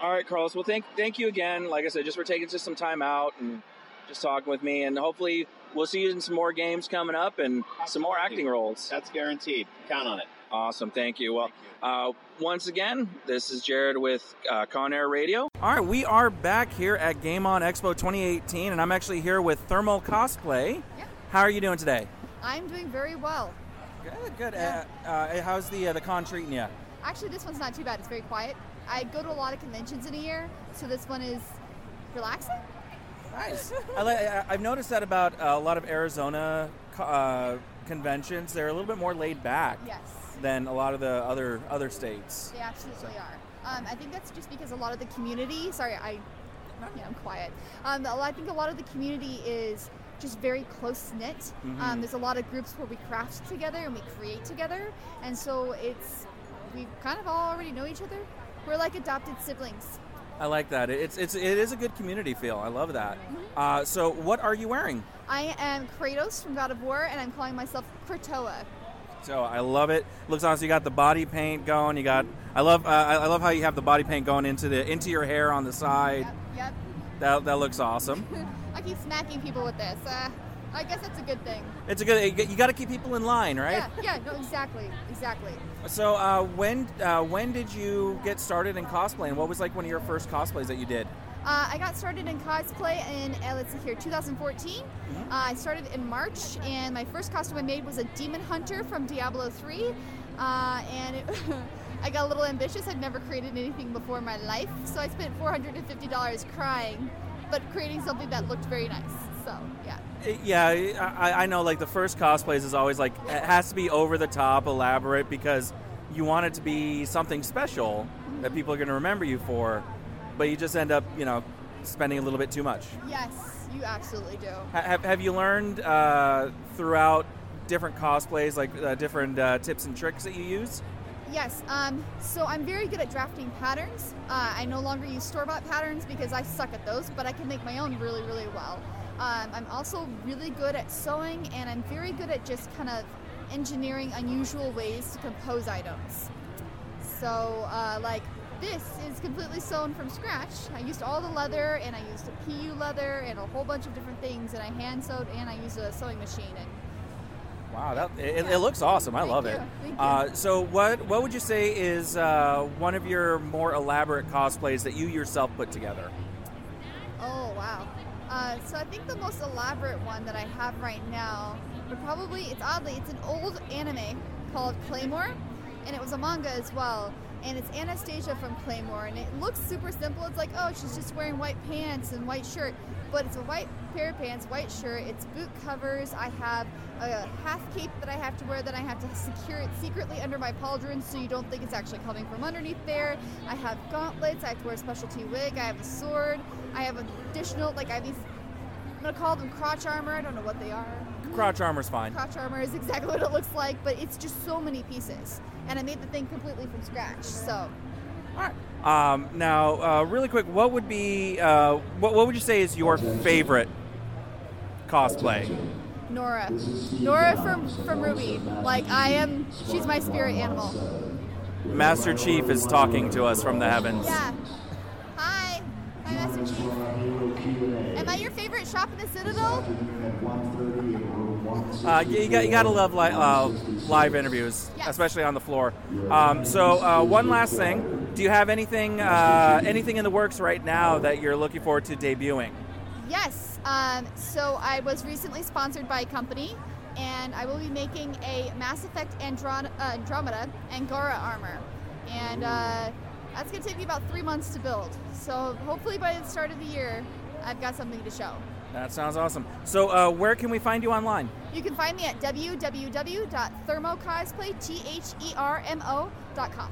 All right, Carlos. Well, thank thank you again. Like I said, just for taking just some time out and just talking with me, and hopefully we'll see you in some more games coming up and some more acting roles. That's guaranteed. Count on it. Awesome. Thank you. Well, uh, once again, this is Jared with uh, Con Air Radio. All right, we are back here at Game On Expo 2018, and I'm actually here with Thermal Cosplay. Yeah. How are you doing today? I'm doing very well. Good, good. Yeah. Uh, uh, how's the uh, the con treating you? Actually, this one's not too bad. It's very quiet. I go to a lot of conventions in a year, so this one is relaxing. Nice. [laughs] I I've noticed that about uh, a lot of Arizona uh, conventions. They're a little bit more laid back Yes, than a lot of the other other states. they absolutely are. Um, I think that's just because a lot of the community. Sorry, I. Yeah, I'm quiet. Um, I think a lot of the community is just very close knit. Mhm. Um, there's a lot of groups where we craft together and we create together, and so it's we kind of all already know each other. We're like adopted siblings. I like that. It's it's it is a good community feel. I love that. Uh, so, what are you wearing? I am Kratos from God of War, and I'm calling myself Kratoa. So I love it. Looks awesome. You got the body paint going. You got. I love. Uh, I I love how you have the body paint going into the into your hair on the side. Yep, yep. That that looks awesome. [laughs] I keep smacking people with this. Uh, I guess that's a good thing. It's a good. You got to keep people in line, right? Yeah, yeah, no, exactly, exactly. So uh, when uh, when did you get started in cosplay, and what was like one of your first cosplays that you did? Uh, I got started in cosplay in, uh, let's see here, 2014. Uh, I started in March, and my first costume I made was a demon hunter from Diablo 3. Uh, and it, [laughs] I got a little ambitious. I'd never created anything before in my life, so I spent $450 crying, but creating something that looked very nice. So, yeah. Yeah, I, I know. Like the first cosplays is always like it has to be over the top, elaborate because you want it to be something special that people are going to remember you for, but you just end up, you know, spending a little bit too much. Yes, you absolutely do. Ha- Have, have you learned uh, throughout different cosplays, like uh, different uh, tips and tricks that you use? Yes. Um, so I'm very good at drafting patterns. Uh, I no longer use store bought patterns because I suck at those, but I can make my own really, really well. Um, I'm also really good at sewing, and I'm very good at just kind of engineering unusual ways to compose items. So, uh, like, this is completely sewn from scratch. I used all the leather, and I used a PU leather, and a whole bunch of different things, and I hand sewed, and I used a sewing machine. And Wow, that it, it looks awesome. I Thank love you, it. thank you. Uh, so, what what would you say is uh, one of your more elaborate cosplays that you yourself put together? Oh wow. Uh, so I think the most elaborate one that I have right now but probably it's oddly it's an old anime called Claymore, and it was a manga as well. And it's Anastasia from Claymore, and it looks super simple. It's like oh she's just wearing white pants and white shirt, but it's a white pair of pants, white shirt. It's boot covers. I have a half cape that I have to wear. Then I have to secure it secretly under my pauldron so you don't think it's actually coming from underneath there. I have gauntlets. I have to wear a specialty wig. I have a sword. I have additional like I have these. I'm gonna call them crotch armor. I don't know what they are. Crotch armor is fine. Crotch armor is exactly [laughs] what it looks like, but it's just so many pieces, and I made the thing completely from scratch. So Um, now, uh, really quick, what would be uh, what, what would you say is your favorite cosplay? Nora, Nora from from RWBY. Like I am, she's my spirit animal. Master Chief is talking to us from the heavens. Yeah. Hi, hi, Master Chief. Am I your favorite shop in the Citadel? Uh, you, you got you gotta love li- uh, live interviews, especially on the floor. Um, so, uh, one last thing: Do you have anything uh, anything in the works right now that you're looking forward to debuting? Yes. Um, so I was recently sponsored by a company, and I will be making a Mass Effect Andron- uh, Andromeda Angara armor, and uh, that's gonna take me about three months to build. So hopefully by the start of the year, I've got something to show. That sounds awesome. So, uh, where can we find you online? You can find me at www.thermocosplay.com.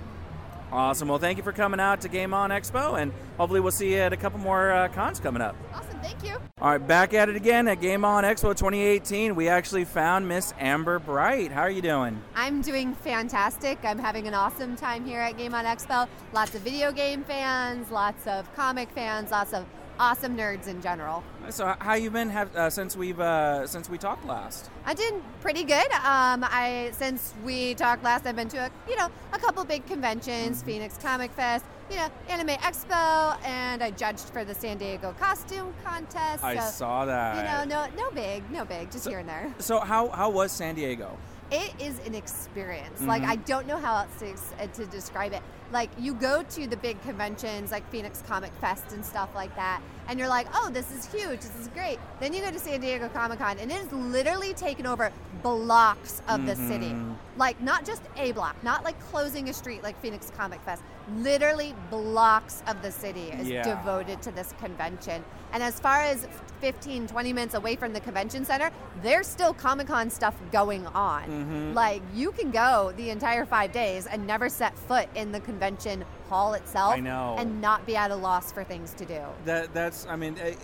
Awesome. Well, thank you for coming out to Game On Expo, and hopefully we'll see you at a couple more uh, cons coming up. Awesome, thank you. All right, back at it again at Game On Expo 2018. We actually found Miss Amber Brite. How are you doing? I'm doing fantastic. I'm having an awesome time here at Game On Expo. Lots of video game fans, lots of comic fans, lots of awesome nerds in general. So, how you been have, uh, since we've uh, since we talked last? I did pretty good. Um, I since we talked last, I've been to a you know a couple big conventions, Phoenix Comic Fest, you know Anime Expo, and I judged for the San Diego Costume Contest. I so, saw that. You know, no no big, no big, just here and there. So, how how was San Diego? It is an experience. Like Mhm. I don't know how else to, uh, to describe it. Like you go to the big conventions like Phoenix Comic Fest and stuff like that, and you're like, oh, this is huge, this is great. Then you go to San Diego Comic Con, and it is literally taken over blocks of the city. Mhm. Like not just a block, not like closing a street like Phoenix Comic Fest. Literally blocks of the city is Yeah. devoted to this convention. And as far as 15, 20 minutes away from the convention center, there's still Comic Con stuff going on. Mhm. Like you can go the entire five days and never set foot in the convention hall itself I know. and not be at a loss for things to do. That that's I mean, it,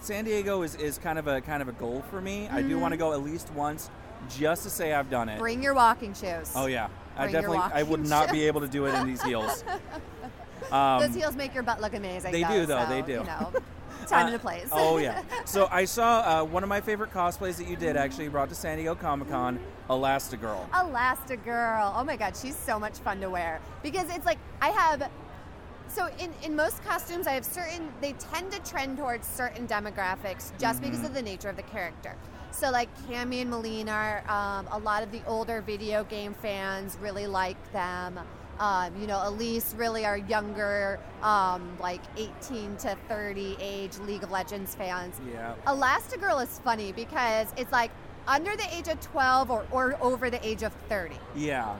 San Diego is, is kind of a kind of a goal for me. I do want to go at least once, just to say I've done it. Bring your walking shoes. Oh yeah, I Bring your definitely I would not be able to do it in these heels. [laughs] Um, Those heels make your butt look amazing. they do, though, so, they do. You know, [laughs] time Uh, and a place. oh yeah. [laughs] So I saw uh, one of my favorite cosplays that you did actually brought to San Diego Comic Con, Elastigirl. Elastigirl. Oh my god, she's so much fun to wear because it's like I have. So in, in most costumes, I have certain. They tend to trend towards certain demographics just because Mhm. of the nature of the character. So like Cammy and Mileena, um, a lot of the older video game fans really like them. Um, you know, Elise really are younger, um, like 18 to 30 age League of Legends fans. Yeah. Elastigirl is funny because it's like under the age of 12 or, or over the age of 30. Yeah.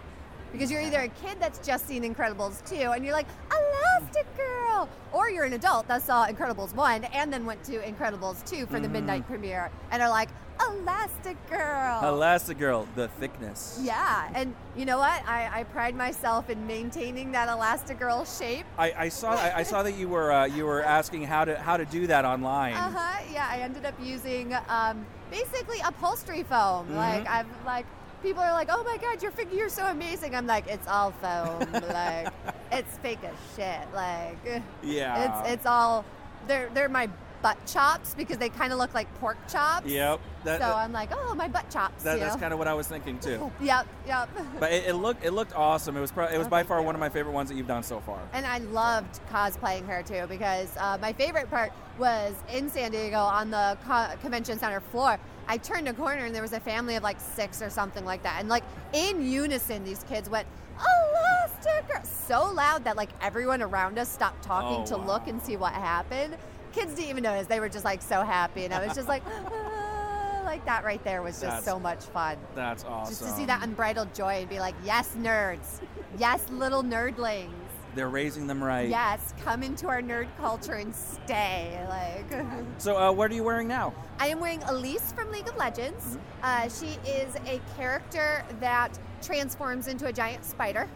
Because you're either a kid that's just seen Incredibles 2 and you're like, Elastigirl! Or you're an adult that saw Incredibles 1 and then went to Incredibles 2 for the Mhm. midnight premiere and are like, Elastigirl! Elastigirl, the thickness. Yeah, and you know what? I, I pride myself in maintaining that Elastigirl shape. I, I saw I, I saw that you were uh, you were asking how to how to do that online. Uh huh. Yeah, I ended up using um, basically upholstery foam. Mhm. Like I've like people are like, "Oh my god, your figure is so amazing." I'm like, "It's all foam. [laughs] like it's fake as shit. Like Yeah. it's it's all they're they're my butt chops because they kind of look like pork chops. Yep. That, so I'm like, "Oh, my butt chops." that, that's kind of what I was thinking too. [laughs] Yep, yep. But it, it looked it looked awesome. It was pro- it was by far one of my favorite ones that you've done so far. And I loved cosplaying her too because uh, my favorite part was in San Diego on the co- convention center floor. I turned a corner and there was a family of like six or something like that. And like in unison, these kids went, Elastigirl! So loud that like everyone around us stopped talking Oh, to look and see what happened. Kids didn't even notice. They were just like so happy. And I was just like, [laughs] "Ah," like that right there was just That's- so much fun. That's awesome. Just to see that unbridled joy and be like, yes, nerds. yes, little nerdlings. They're raising them right. Yes, come into our nerd culture and stay. Like, [laughs] So uh, what are you wearing now? I am wearing Elise from League of Legends. Uh, she is a character that transforms into a giant spider.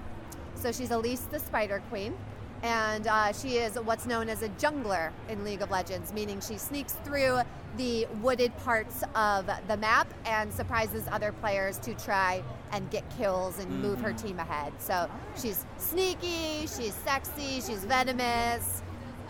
So she's Elise the Spider Queen. And uh, she is what's known as a jungler in League of Legends, meaning she sneaks through the wooded parts of the map and surprises other players to try and get kills and move her Mhm. team ahead. So she's sneaky, she's sexy, she's venomous.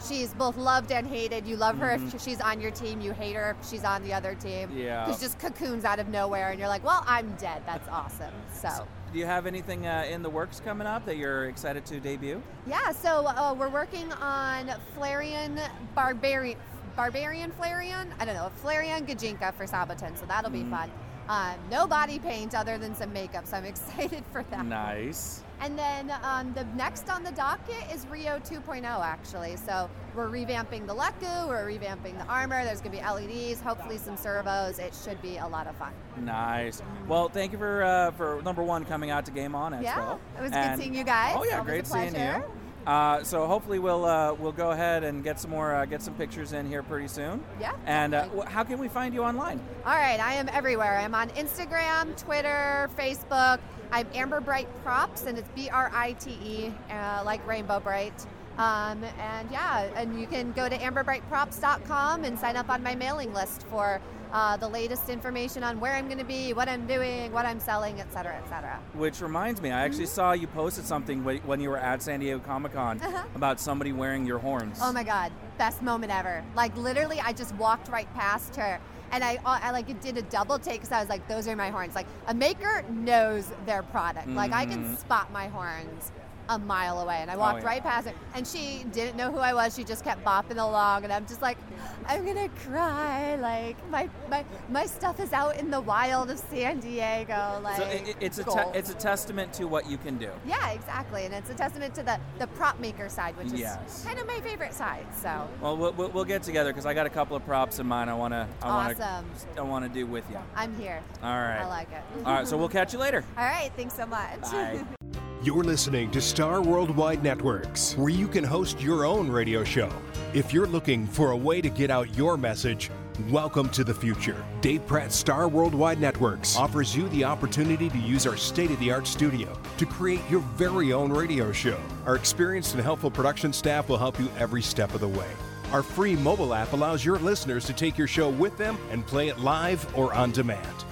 She's both loved and hated. You love her Mhm. if she's on your team. You hate her if she's on the other team. Yeah. Because just cocoons out of nowhere, and you're like, well, I'm dead. That's awesome. So. Do you have anything uh, in the works coming up that you're excited to debut? Yeah, so uh, we're working on Flareon Barbarian, Barbarian Flareon. I don't know, a Flareon Gijinka for Saboten, so that'll be Mm. fun. Um, no body paint other than some makeup, so I'm [laughs] excited for that. Nice. And then um, the next on the docket is Rio 2.0, actually. So we're revamping the Leku, we're revamping the armor. There's going to be LEDs, hopefully some servos. It should be a lot of fun. Nice. Well, thank you for uh, for number one coming out to Game On Expo. Yeah, it was And- good seeing you guys. Oh yeah, Always great seeing you. Uh, so hopefully we'll uh, we'll go ahead and get some more uh, get some pictures in here pretty soon. Yeah, And uh, how can we find you online? All right, I am everywhere. I'm on Instagram, Twitter, Facebook. I'm Amber Brite Props, and it's B R I T E, uh, like Rainbow Brite. Um, and yeah, and you can go to amberbriteprops.com and sign up on my mailing list for uh, the latest information on where I'm going to be, what I'm doing, what I'm selling, et cetera, et cetera. Which reminds me, I actually Mm-hmm. saw you posted something when you were at San Diego Comic Con Uh-huh. about somebody wearing your horns. Oh my God, best moment ever. Like literally, I just walked right past her. And I, uh, I like did a double take because I was like, "Those are my horns." Like a maker knows their product. Like I can Mhm. spot my horns a mile away, and I oh, walked yeah. right past her. And she didn't know who I was. She just kept bopping along, and I'm just like, "I'm gonna cry." Like my my my stuff is out in the wild of San Diego. Like so it, it- it's a te- it's a testament to what you can do. yeah, exactly, and it's a testament to the the prop maker side, which is Yes. kind of my favorite side. So. Well, we'll, we'll- get together because I got a couple of props in mind. I wanna I wanna I wanna do with you. I'm here. All right. I like it. All right, so we'll catch you later. [laughs] All right, thanks so much. Bye. [laughs] You're listening to Star Worldwide Networks, where you can host your own radio show. If you're looking for a way to get out your message, welcome to the future. Dave Pratt's Star Worldwide Networks offers you the opportunity to use our state of the art studio to create your very own radio show. Our experienced and helpful production staff will help you every step of the way. Our free mobile app allows your listeners to take your show with them and play it live or on demand.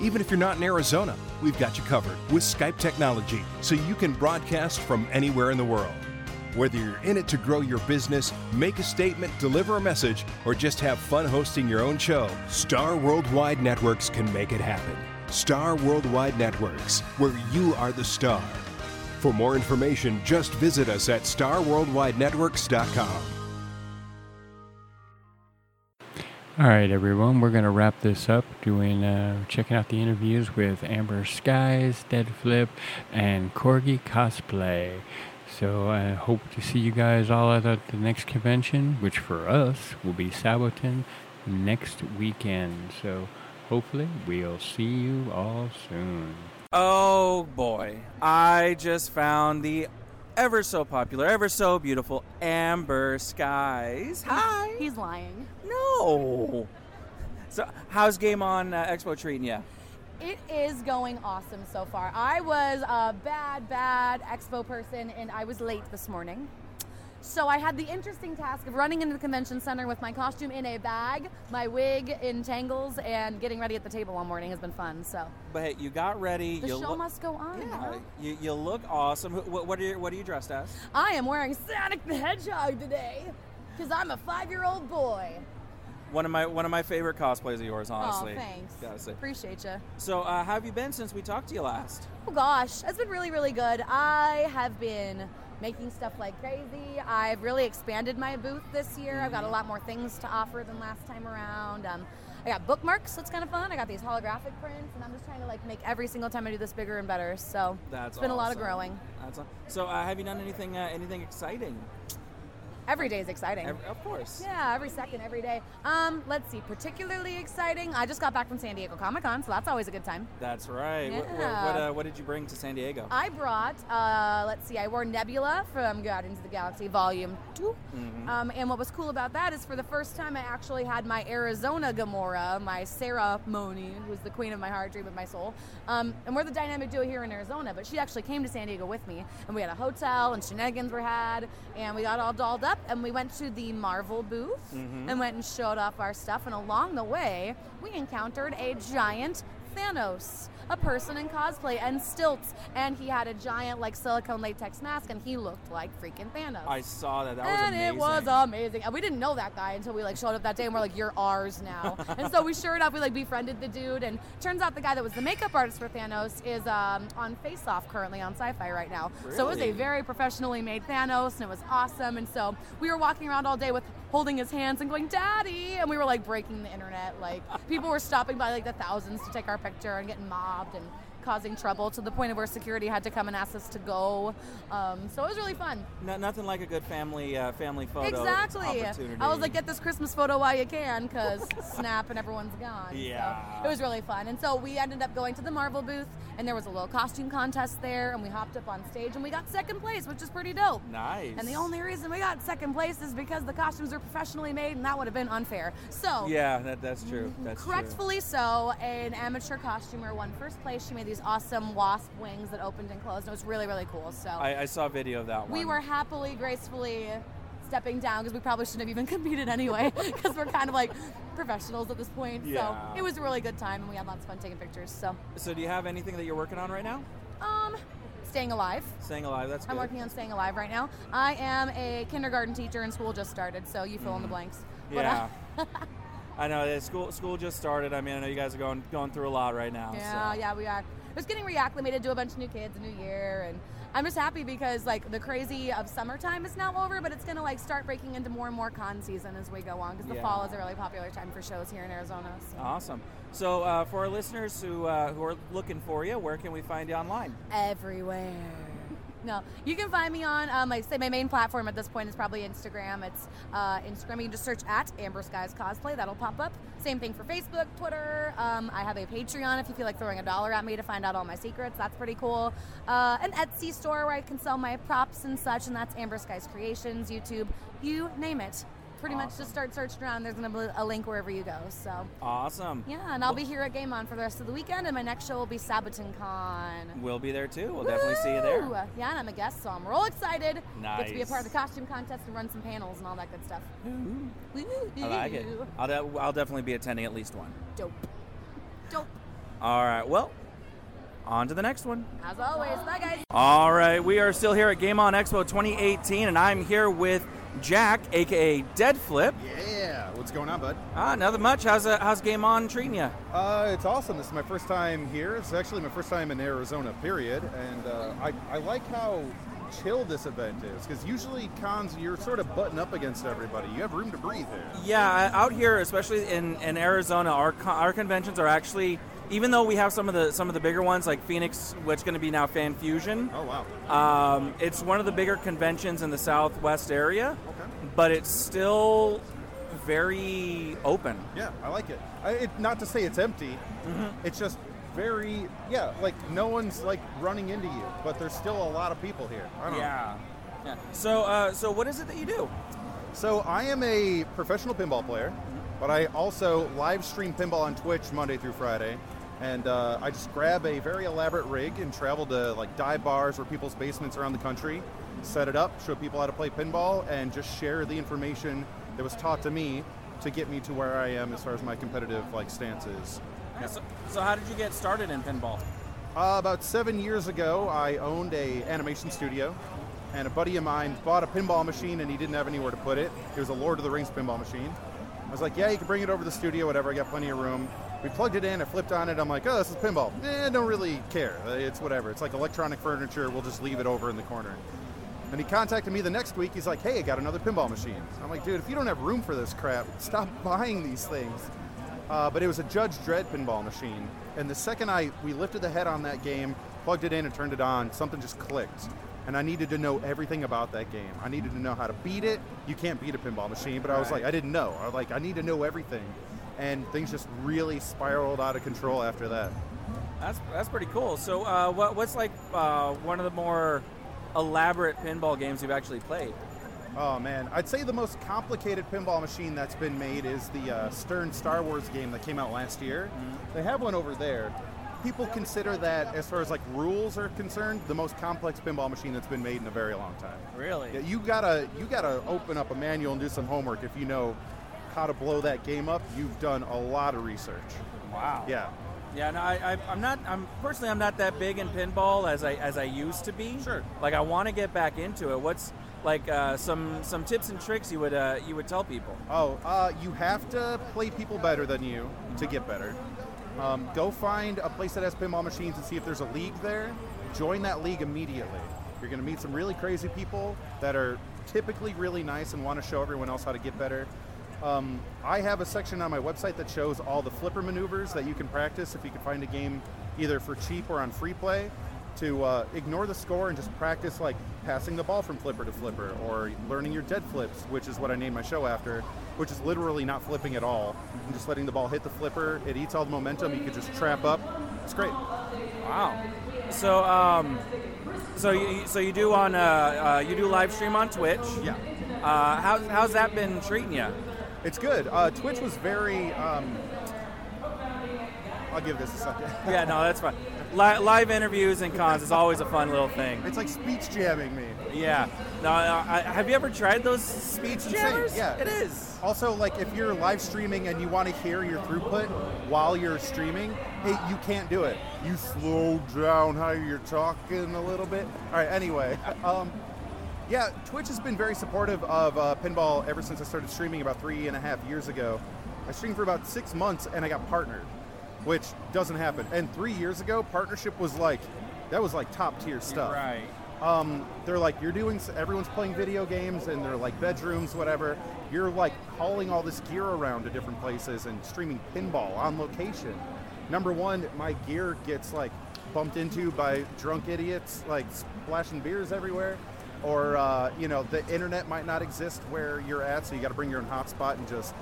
Even if you're not in Arizona, we've got you covered with Skype technology so you can broadcast from anywhere in the world. Whether you're in it to grow your business, make a statement, deliver a message, or just have fun hosting your own show, Star Worldwide Networks can make it happen. Star Worldwide Networks, where you are the star. For more information, just visit us at starworldwidenetworks.com. All right, everyone, we're going to wrap this up doing uh, checking out the interviews with Amber Skies, Dead Flip, and Corgi Cosplay. So I hope to see you guys all at the the next convention, which for us will be Saboten next weekend. So hopefully we'll see you all soon. Oh boy, I just found the ever so popular, ever so beautiful Amber Skies. Hi. He's lying. No. So, how's Game On uh, Expo treating you? It is going awesome so far. I was a bad, bad expo person and I was late this morning. So I had the interesting task of running into the convention center with my costume in a bag, my wig in tangles, and getting ready at the table all morning has been fun. So But hey, you got ready. the you show look, must go on. you know? uh, you, you look awesome. What, what are you, what are you dressed as? I am wearing Sonic the Hedgehog today because I'm a five-year-old boy. One of my one of my favorite cosplays of yours, honestly. Oh, thanks. Gotta say. Appreciate you. So, uh, how have you been since we talked to you last? Oh gosh, it's been really, really good. I have been making stuff like crazy. I've really expanded my booth this year. I've got a lot more things to offer than last time around. Um, I got bookmarks, so it's kind of fun. I got these holographic prints, and I'm just trying to like make every single time I do this bigger and better. So That's it's been a lot of growing. That's aw- so. Uh, have you done anything uh, anything exciting? Every day is exciting. Ev- of course. Yeah, every second, every day. Um, let's see, particularly exciting. I just got back from San Diego Comic Con, so that's always a good time. That's right. What, what, what, uh, what did you bring to San Diego? I brought, uh, let's see, I wore Nebula from Guardians of the Galaxy Volume 2. Mhm. Um, and what was cool about that is for the first time I actually had my Arizona Gamora, my Sarah Moni, who's the queen of my heart, dream of my soul. Um, and we're the dynamic duo here in Arizona, but she actually came to San Diego with me. And we had a hotel and shenanigans were had, and we got all dolled up, and we went to the Marvel booth Mhm. and went and showed off our stuff. And along the way, we encountered a giant Thanos, a person in cosplay and stilts, and he had a giant like silicone latex mask, and he looked like freaking Thanos. I saw that. That was and amazing. it was amazing. And we didn't know that guy until we like showed up that day, and we're like, "You're ours now." [laughs] and so we sure enough, we like befriended the dude, and turns out the guy that was the makeup artist for Thanos is um, on Face Off currently on Syfy right now. Really? So it was a very professionally made Thanos, and it was awesome. And so we were walking around all day with holding his hands and going, "Daddy!" And we were like breaking the internet. Like people were stopping by like the thousands to take our picture and getting mobbed, and causing trouble to the point of where security had to come and ask us to go. Um, so it was really fun. No, nothing like a good family uh, family photo Exactly. I was like, get this Christmas photo while you can, because [laughs] snap and everyone's gone. Yeah. So it was really fun. And so we ended up going to the Marvel booth, and there was a little costume contest there, and we hopped up on stage, and we got second place, which is pretty dope. Nice. And the only reason we got second place is because the costumes were professionally made, and that would have been unfair. So Yeah, that, that's true. That's true. So, an amateur costumer won first place. She made these awesome wasp wings that opened and closed. It was really, really cool. So I, I saw a video of that one. we were happily, gracefully stepping down because we probably shouldn't have even [laughs] competed anyway [laughs] because we're kind of like professionals at this point. Yeah. So it was a really good time and we had lots of fun taking pictures. So, So, do you have anything that you're working on right now? um, staying alive. Staying alive. That's good. I'm working on staying alive right now. I am a kindergarten teacher and school just started, so you fill in the blanks. But, uh, Yeah. [laughs] I know. School school just started. I mean, I know you guys are going going through a lot right now. Yeah, so. yeah, we are. Just getting reacclimated to a bunch of new kids, a new year, and I'm just happy because like the crazy of summertime is now over, but it's gonna like start breaking into more and more con season as we go on because the Yeah. fall is a really popular time for shows here in Arizona. So. Awesome. So, uh, for our listeners who uh, who are looking for you, where can we find you online? Everywhere. No, you can find me on, um, like, say, my main platform at this point is probably Instagram. It's uh, Instagram. You can just search at Amber Skies Cosplay. That'll pop up. Same thing for Facebook, Twitter. Um, I have a Patreon if you feel like throwing a dollar at me to find out all my secrets. That's pretty cool. Uh, an Etsy store where I can sell my props and such, and that's Amber Skies Creations, YouTube, you name it. Pretty much just start searching around. There's going to be a link wherever you go. So. Awesome. Yeah, and I'll be here at Game On for the rest of the weekend, and my next show will be Saboten Con. We'll be there too. We'll definitely see you there. Yeah, and I'm a guest, so I'm real excited. Get to be a Nice. part of the costume contest and run some panels and all that good stuff. Woo! I like it. I'll, de- I'll definitely be attending at least one. Dope. Dope. All right. Well, on to the next one. As always. Bye, guys. All right, we are still here at Game On Expo 2018, and I'm here with Jack, aka Dead Flip. Yeah, what's going on, bud? Ah, nothing much. How's uh, how's Game On treating you? Uh, it's awesome. This is my first time here. It's actually my first time in Arizona, period. And uh, I, I like how chill this event is because usually cons you're sort of butting up against everybody. You have room to breathe here. Yeah, out here, especially in, in Arizona, our con- our conventions are actually, even though we have some of the some of the bigger ones like Phoenix, which is going to be now Fan Fusion. Oh wow. Um, it's one of the bigger conventions in the Southwest area, okay. but it's still very open. Yeah, I like it. I, it not to say it's empty. Mm-hmm. It's just very yeah, like no one's like running into you, but there's still a lot of people here. I don't know. Yeah. Yeah. So, uh, so what is it that you do? So I am a professional pinball player, but I also live stream pinball on Twitch Monday through Friday. And uh, I just grab a very elaborate rig and travel to like dive bars or people's basements around the country, set it up, show people how to play pinball, and just share the information that was taught to me to get me to where I am as far as my competitive like stance is. So, so how did you get started in pinball? Uh, about seven years ago, I owned a animation studio, and a buddy of mine bought a pinball machine, and he didn't have anywhere to put it. It was a Lord of the Rings pinball machine. I was like, "Yeah, you can bring it over to the studio, whatever. I got plenty of room." We plugged it in, I flipped on it. I'm like, "Oh, this is pinball." Eh, don't really care. It's whatever. It's like electronic furniture. We'll just leave it over in the corner. And he contacted me the next week. He's like, "Hey, I got another pinball machine." I'm like, "Dude, if you don't have room for this crap, [laughs] stop buying these things." Uh, but it was a Judge Dredd pinball machine, and the second I we lifted the head on that game, plugged it in, and turned it on, something just clicked. And I needed to know everything about that game. I needed to know how to beat it. You can't beat a pinball machine, but I was like, I didn't know. I was like, I need to know everything. And things just really spiraled out of control after that. That's that's pretty cool. So, uh, what what's like uh, one of the more elaborate pinball games you've actually played? Oh man, I'd say the most complicated pinball machine that's been made is the uh, Stern Star Wars game that came out last year. They have one over there. People consider that, as far as like rules are concerned, the most complex pinball machine that's been made in a very long time. Really? Yeah, you gotta you gotta open up a manual and do some homework if you know how to blow that game up. You've done a lot of research. Wow. Yeah. Yeah, no, I, I, I'm not. I'm personally, I'm not that big in pinball as I as I used to be. Sure. Like, I want to get back into it. What's like uh, some some tips and tricks you would uh, you would tell people? Oh, uh, you have to play people better than you to get better. Um, go find a place that has pinball machines and see if there's a league there. Join that league immediately. You're going to meet some really crazy people that are typically really nice and want to show everyone else how to get better. Um, I have a section on my website that shows all the flipper maneuvers that you can practice if you can find a game either for cheap or on free play to uh, ignore the score and just practice like passing the ball from flipper to flipper or learning your dead flips, which is what I named my show after, which is literally not flipping at all and just letting the ball hit the flipper. It eats all the momentum. You can just trap up. It's great. Wow. So, um, so you so you do on uh, uh, you do live stream on Twitch. Yeah. Uh, how, how's that been treating you? It's good. Uh, Twitch was very. Um, I'll give this a second. [laughs] yeah, no, that's fine. Li- live interviews and cons is always a fun little thing. It's like speech jamming me. Yeah. No, uh, I, have you ever tried those speech jammers? Yeah, it is. Also, like if you're live streaming and you want to hear your throughput while you're streaming, hey, you can't do it. You slow down how you're talking a little bit. All right. Anyway, [laughs] um, yeah, Twitch has been very supportive of uh, pinball ever since I started streaming about three and a half years ago. I streamed for about six months and I got partnered, which doesn't happen. And three years ago, partnership was like that was like top tier stuff. Right. Um, they're like you're doing. Everyone's playing video games, and they're like bedrooms, whatever. You're like hauling all this gear around to different places and streaming pinball on location. Number one, my gear gets like bumped into by drunk idiots, like splashing beers everywhere, or uh, you know the internet might not exist where you're at, so you got to bring your own hotspot and just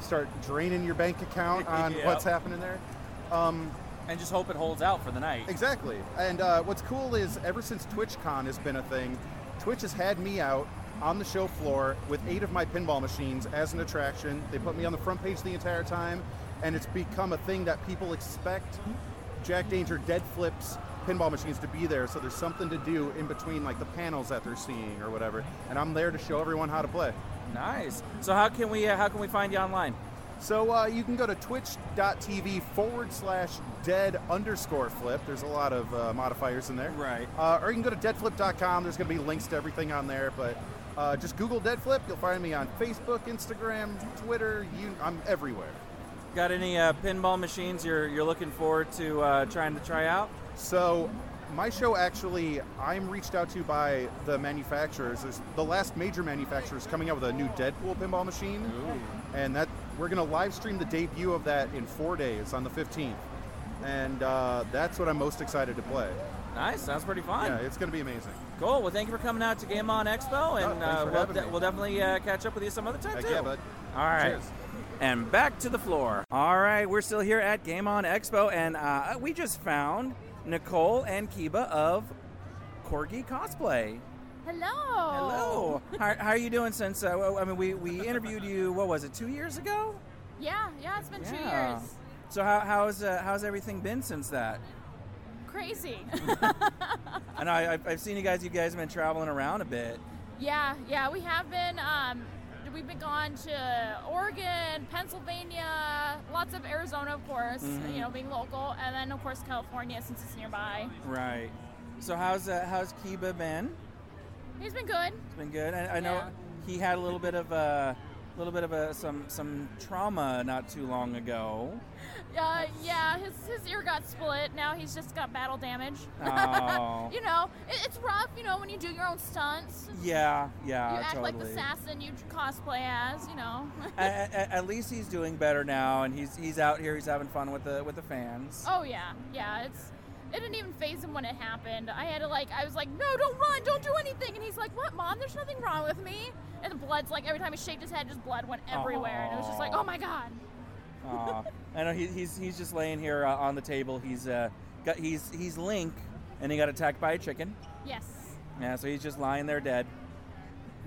start draining your bank account [laughs] on Yep. what's happening there. Um, and just hope it holds out for the night. Exactly. And uh, what's cool is ever since TwitchCon has been a thing, Twitch has had me out on the show floor with eight of my pinball machines as an attraction. They put me on the front page the entire time, and it's become a thing that people expect Jack Danger dead flips pinball machines to be there so there's something to do in between like the panels that they're seeing or whatever and i'm there to show everyone how to play Nice. So how can we uh, how can we find you online? So uh, you can go to twitch.tv forward slash dead underscore flip. There's a lot of uh, modifiers in there. Right. Uh, or you can go to deadflip.com. There's going to be links to everything on there. But uh, just Google Dead Flip. You'll find me on Facebook, Instagram, Twitter. You, I'm everywhere. Got any uh, pinball machines you're you're looking forward to uh, trying to try out? So my show actually, I'm reached out to by the manufacturers. There's the last major manufacturer is coming out with a new Deadpool pinball machine, and that we're going to live stream the debut of that in four days on the 15th, and uh, that's what I'm most excited to play. Nice. Sounds pretty fun. Yeah, it's going to be amazing. Cool. Well, thank you for coming out to Game On Expo, and thanks uh, we'll, de- we'll definitely uh, catch up with you some other time Heck too. yeah, bud. All right. Cheers. And back to the floor. All right, we're still here at Game On Expo, and uh, we just found Nicole and Kiba of Corgi Cosplay. Hello. Hello. how, how are you doing since? Uh, I mean, we, we interviewed you. What was it? Two years ago. Yeah, yeah, it's been two Yeah. years. So how, how's uh, how's everything been since that? Crazy. [laughs] I know I, I've, I've seen you guys. You guys have been traveling around a bit. yeah, yeah, we have been. Um, we've been gone to Oregon, Pennsylvania, lots of Arizona, of course. Mhm. You know, being local, and then of course California since it's nearby. Right. So how's uh, how's Kiba been? He's been good. He's been good. I, I know Yeah. he had a little bit of a little bit of a some some trauma not too long ago. Uh, yeah, his, his ear got split. Now he's just got battle damage. Oh. [laughs] you know, it, it's rough. You know, when you do your own stunts. Yeah, yeah, you act totally. like the assassin you cosplay as. You know. at, at- at least he's doing better now, and he's he's out here. He's having fun with the with the fans. Oh yeah, yeah. It's it didn't even phase him when it happened. I had to like I was like, no, don't run, don't do anything, and he's like, what, mom? There's nothing wrong with me. And the blood's like every time he shaked his head, just blood went everywhere, and it was just like, oh my god. I know he, he's he's just laying here uh, on the table. He's uh got he's he's Link, and he got attacked by a chicken. Yes. Yeah, so he's just lying there dead.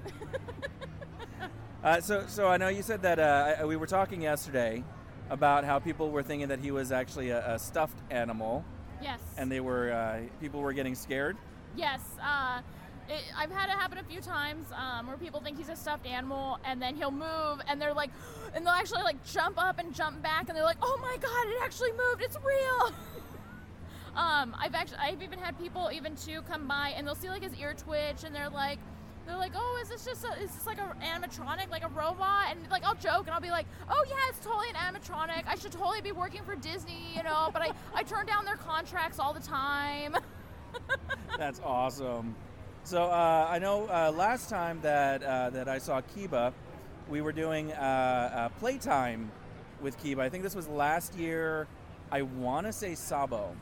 [laughs] uh, so, so I know you said that uh, we were talking yesterday about how people were thinking that he was actually a, a stuffed animal, Yes. and they were uh, people were getting scared. Yes. Uh, it, I've had it happen a few times um, where people think he's a stuffed animal, and then he'll move, and they're like, [gasps] and they'll actually like jump up and jump back, and they're like, oh my god, it actually moved, it's real. [laughs] um, I've actually, I've even had people even too come by, and they'll see like his ear twitch, and they're like. They're like, oh, is this just a, is this like an animatronic, like a robot? And like, I'll joke and I'll be like, oh yeah, it's totally an animatronic. I should totally be working for Disney, you know. But I, I turn down their contracts all the time. [laughs] That's awesome. So uh, I know uh, last time that uh, that I saw Kiba, we were doing uh, uh, playtime with Kiba. I think this was last year. I want to say Sabo.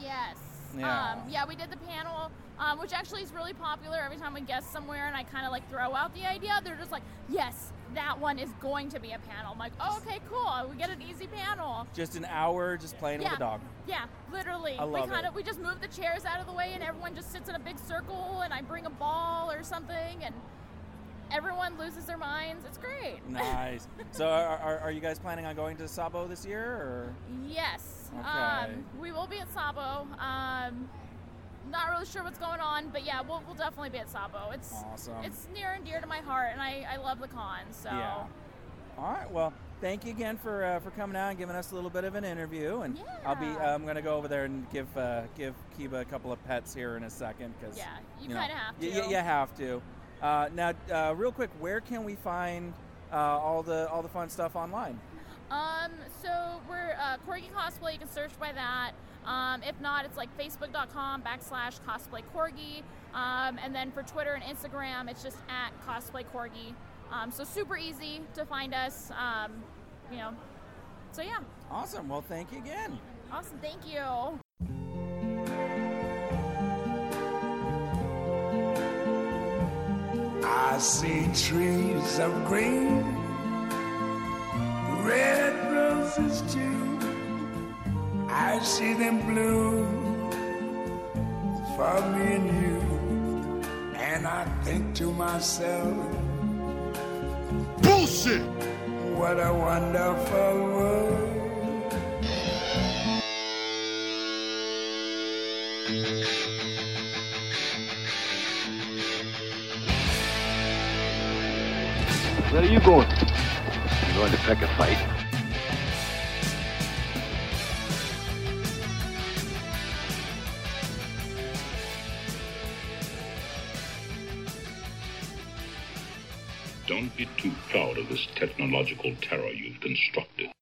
Yes. Yeah. Um, yeah, we did the panel, um, which actually is really popular. Every time we guest somewhere and I kind of like throw out the idea, they're just like, yes, that one is going to be a panel. I'm like, oh, okay, cool. We get an easy panel. Just an hour just playing yeah. with a dog. Yeah, literally. I love we kind of we just move the chairs out of the way and everyone just sits in a big circle and I bring a ball or something and everyone loses their minds. It's great. [laughs] Nice. so, are, are, are you guys planning on going to Sabo this year, or? Yes. Okay. Um, we will be at Sabo. Um, not really sure what's going on, but yeah, we'll, we'll definitely be at Sabo. It's Awesome. it's near and dear to my heart, and I, I love the con. So Yeah. All right. Well, thank you again for uh, for coming out and giving us a little bit of an interview. And I'll be Yeah. I'm gonna go over there and give uh, give Kiba a couple of pets here in a second because Yeah, you know, kinda have y- to. y- you have to. Uh, now, uh, real quick, where can we find uh, all the all the fun stuff online? Um, so we're uh, Corgi Cosplay. You can search by that. Um, if not, it's like facebook.com backslash cosplay Corgi. Um, and then for Twitter and Instagram, it's just at cosplay Corgi. Um, so super easy to find us. Um, you know. So yeah. Awesome. Well, thank you again. Awesome. Thank you. I see trees of green, red roses too. I see them bloom for me and you. And I think to myself, Bullshit! What a wonderful world. Where are you going? You going to pick a fight? Don't be too proud of this technological terror you've constructed.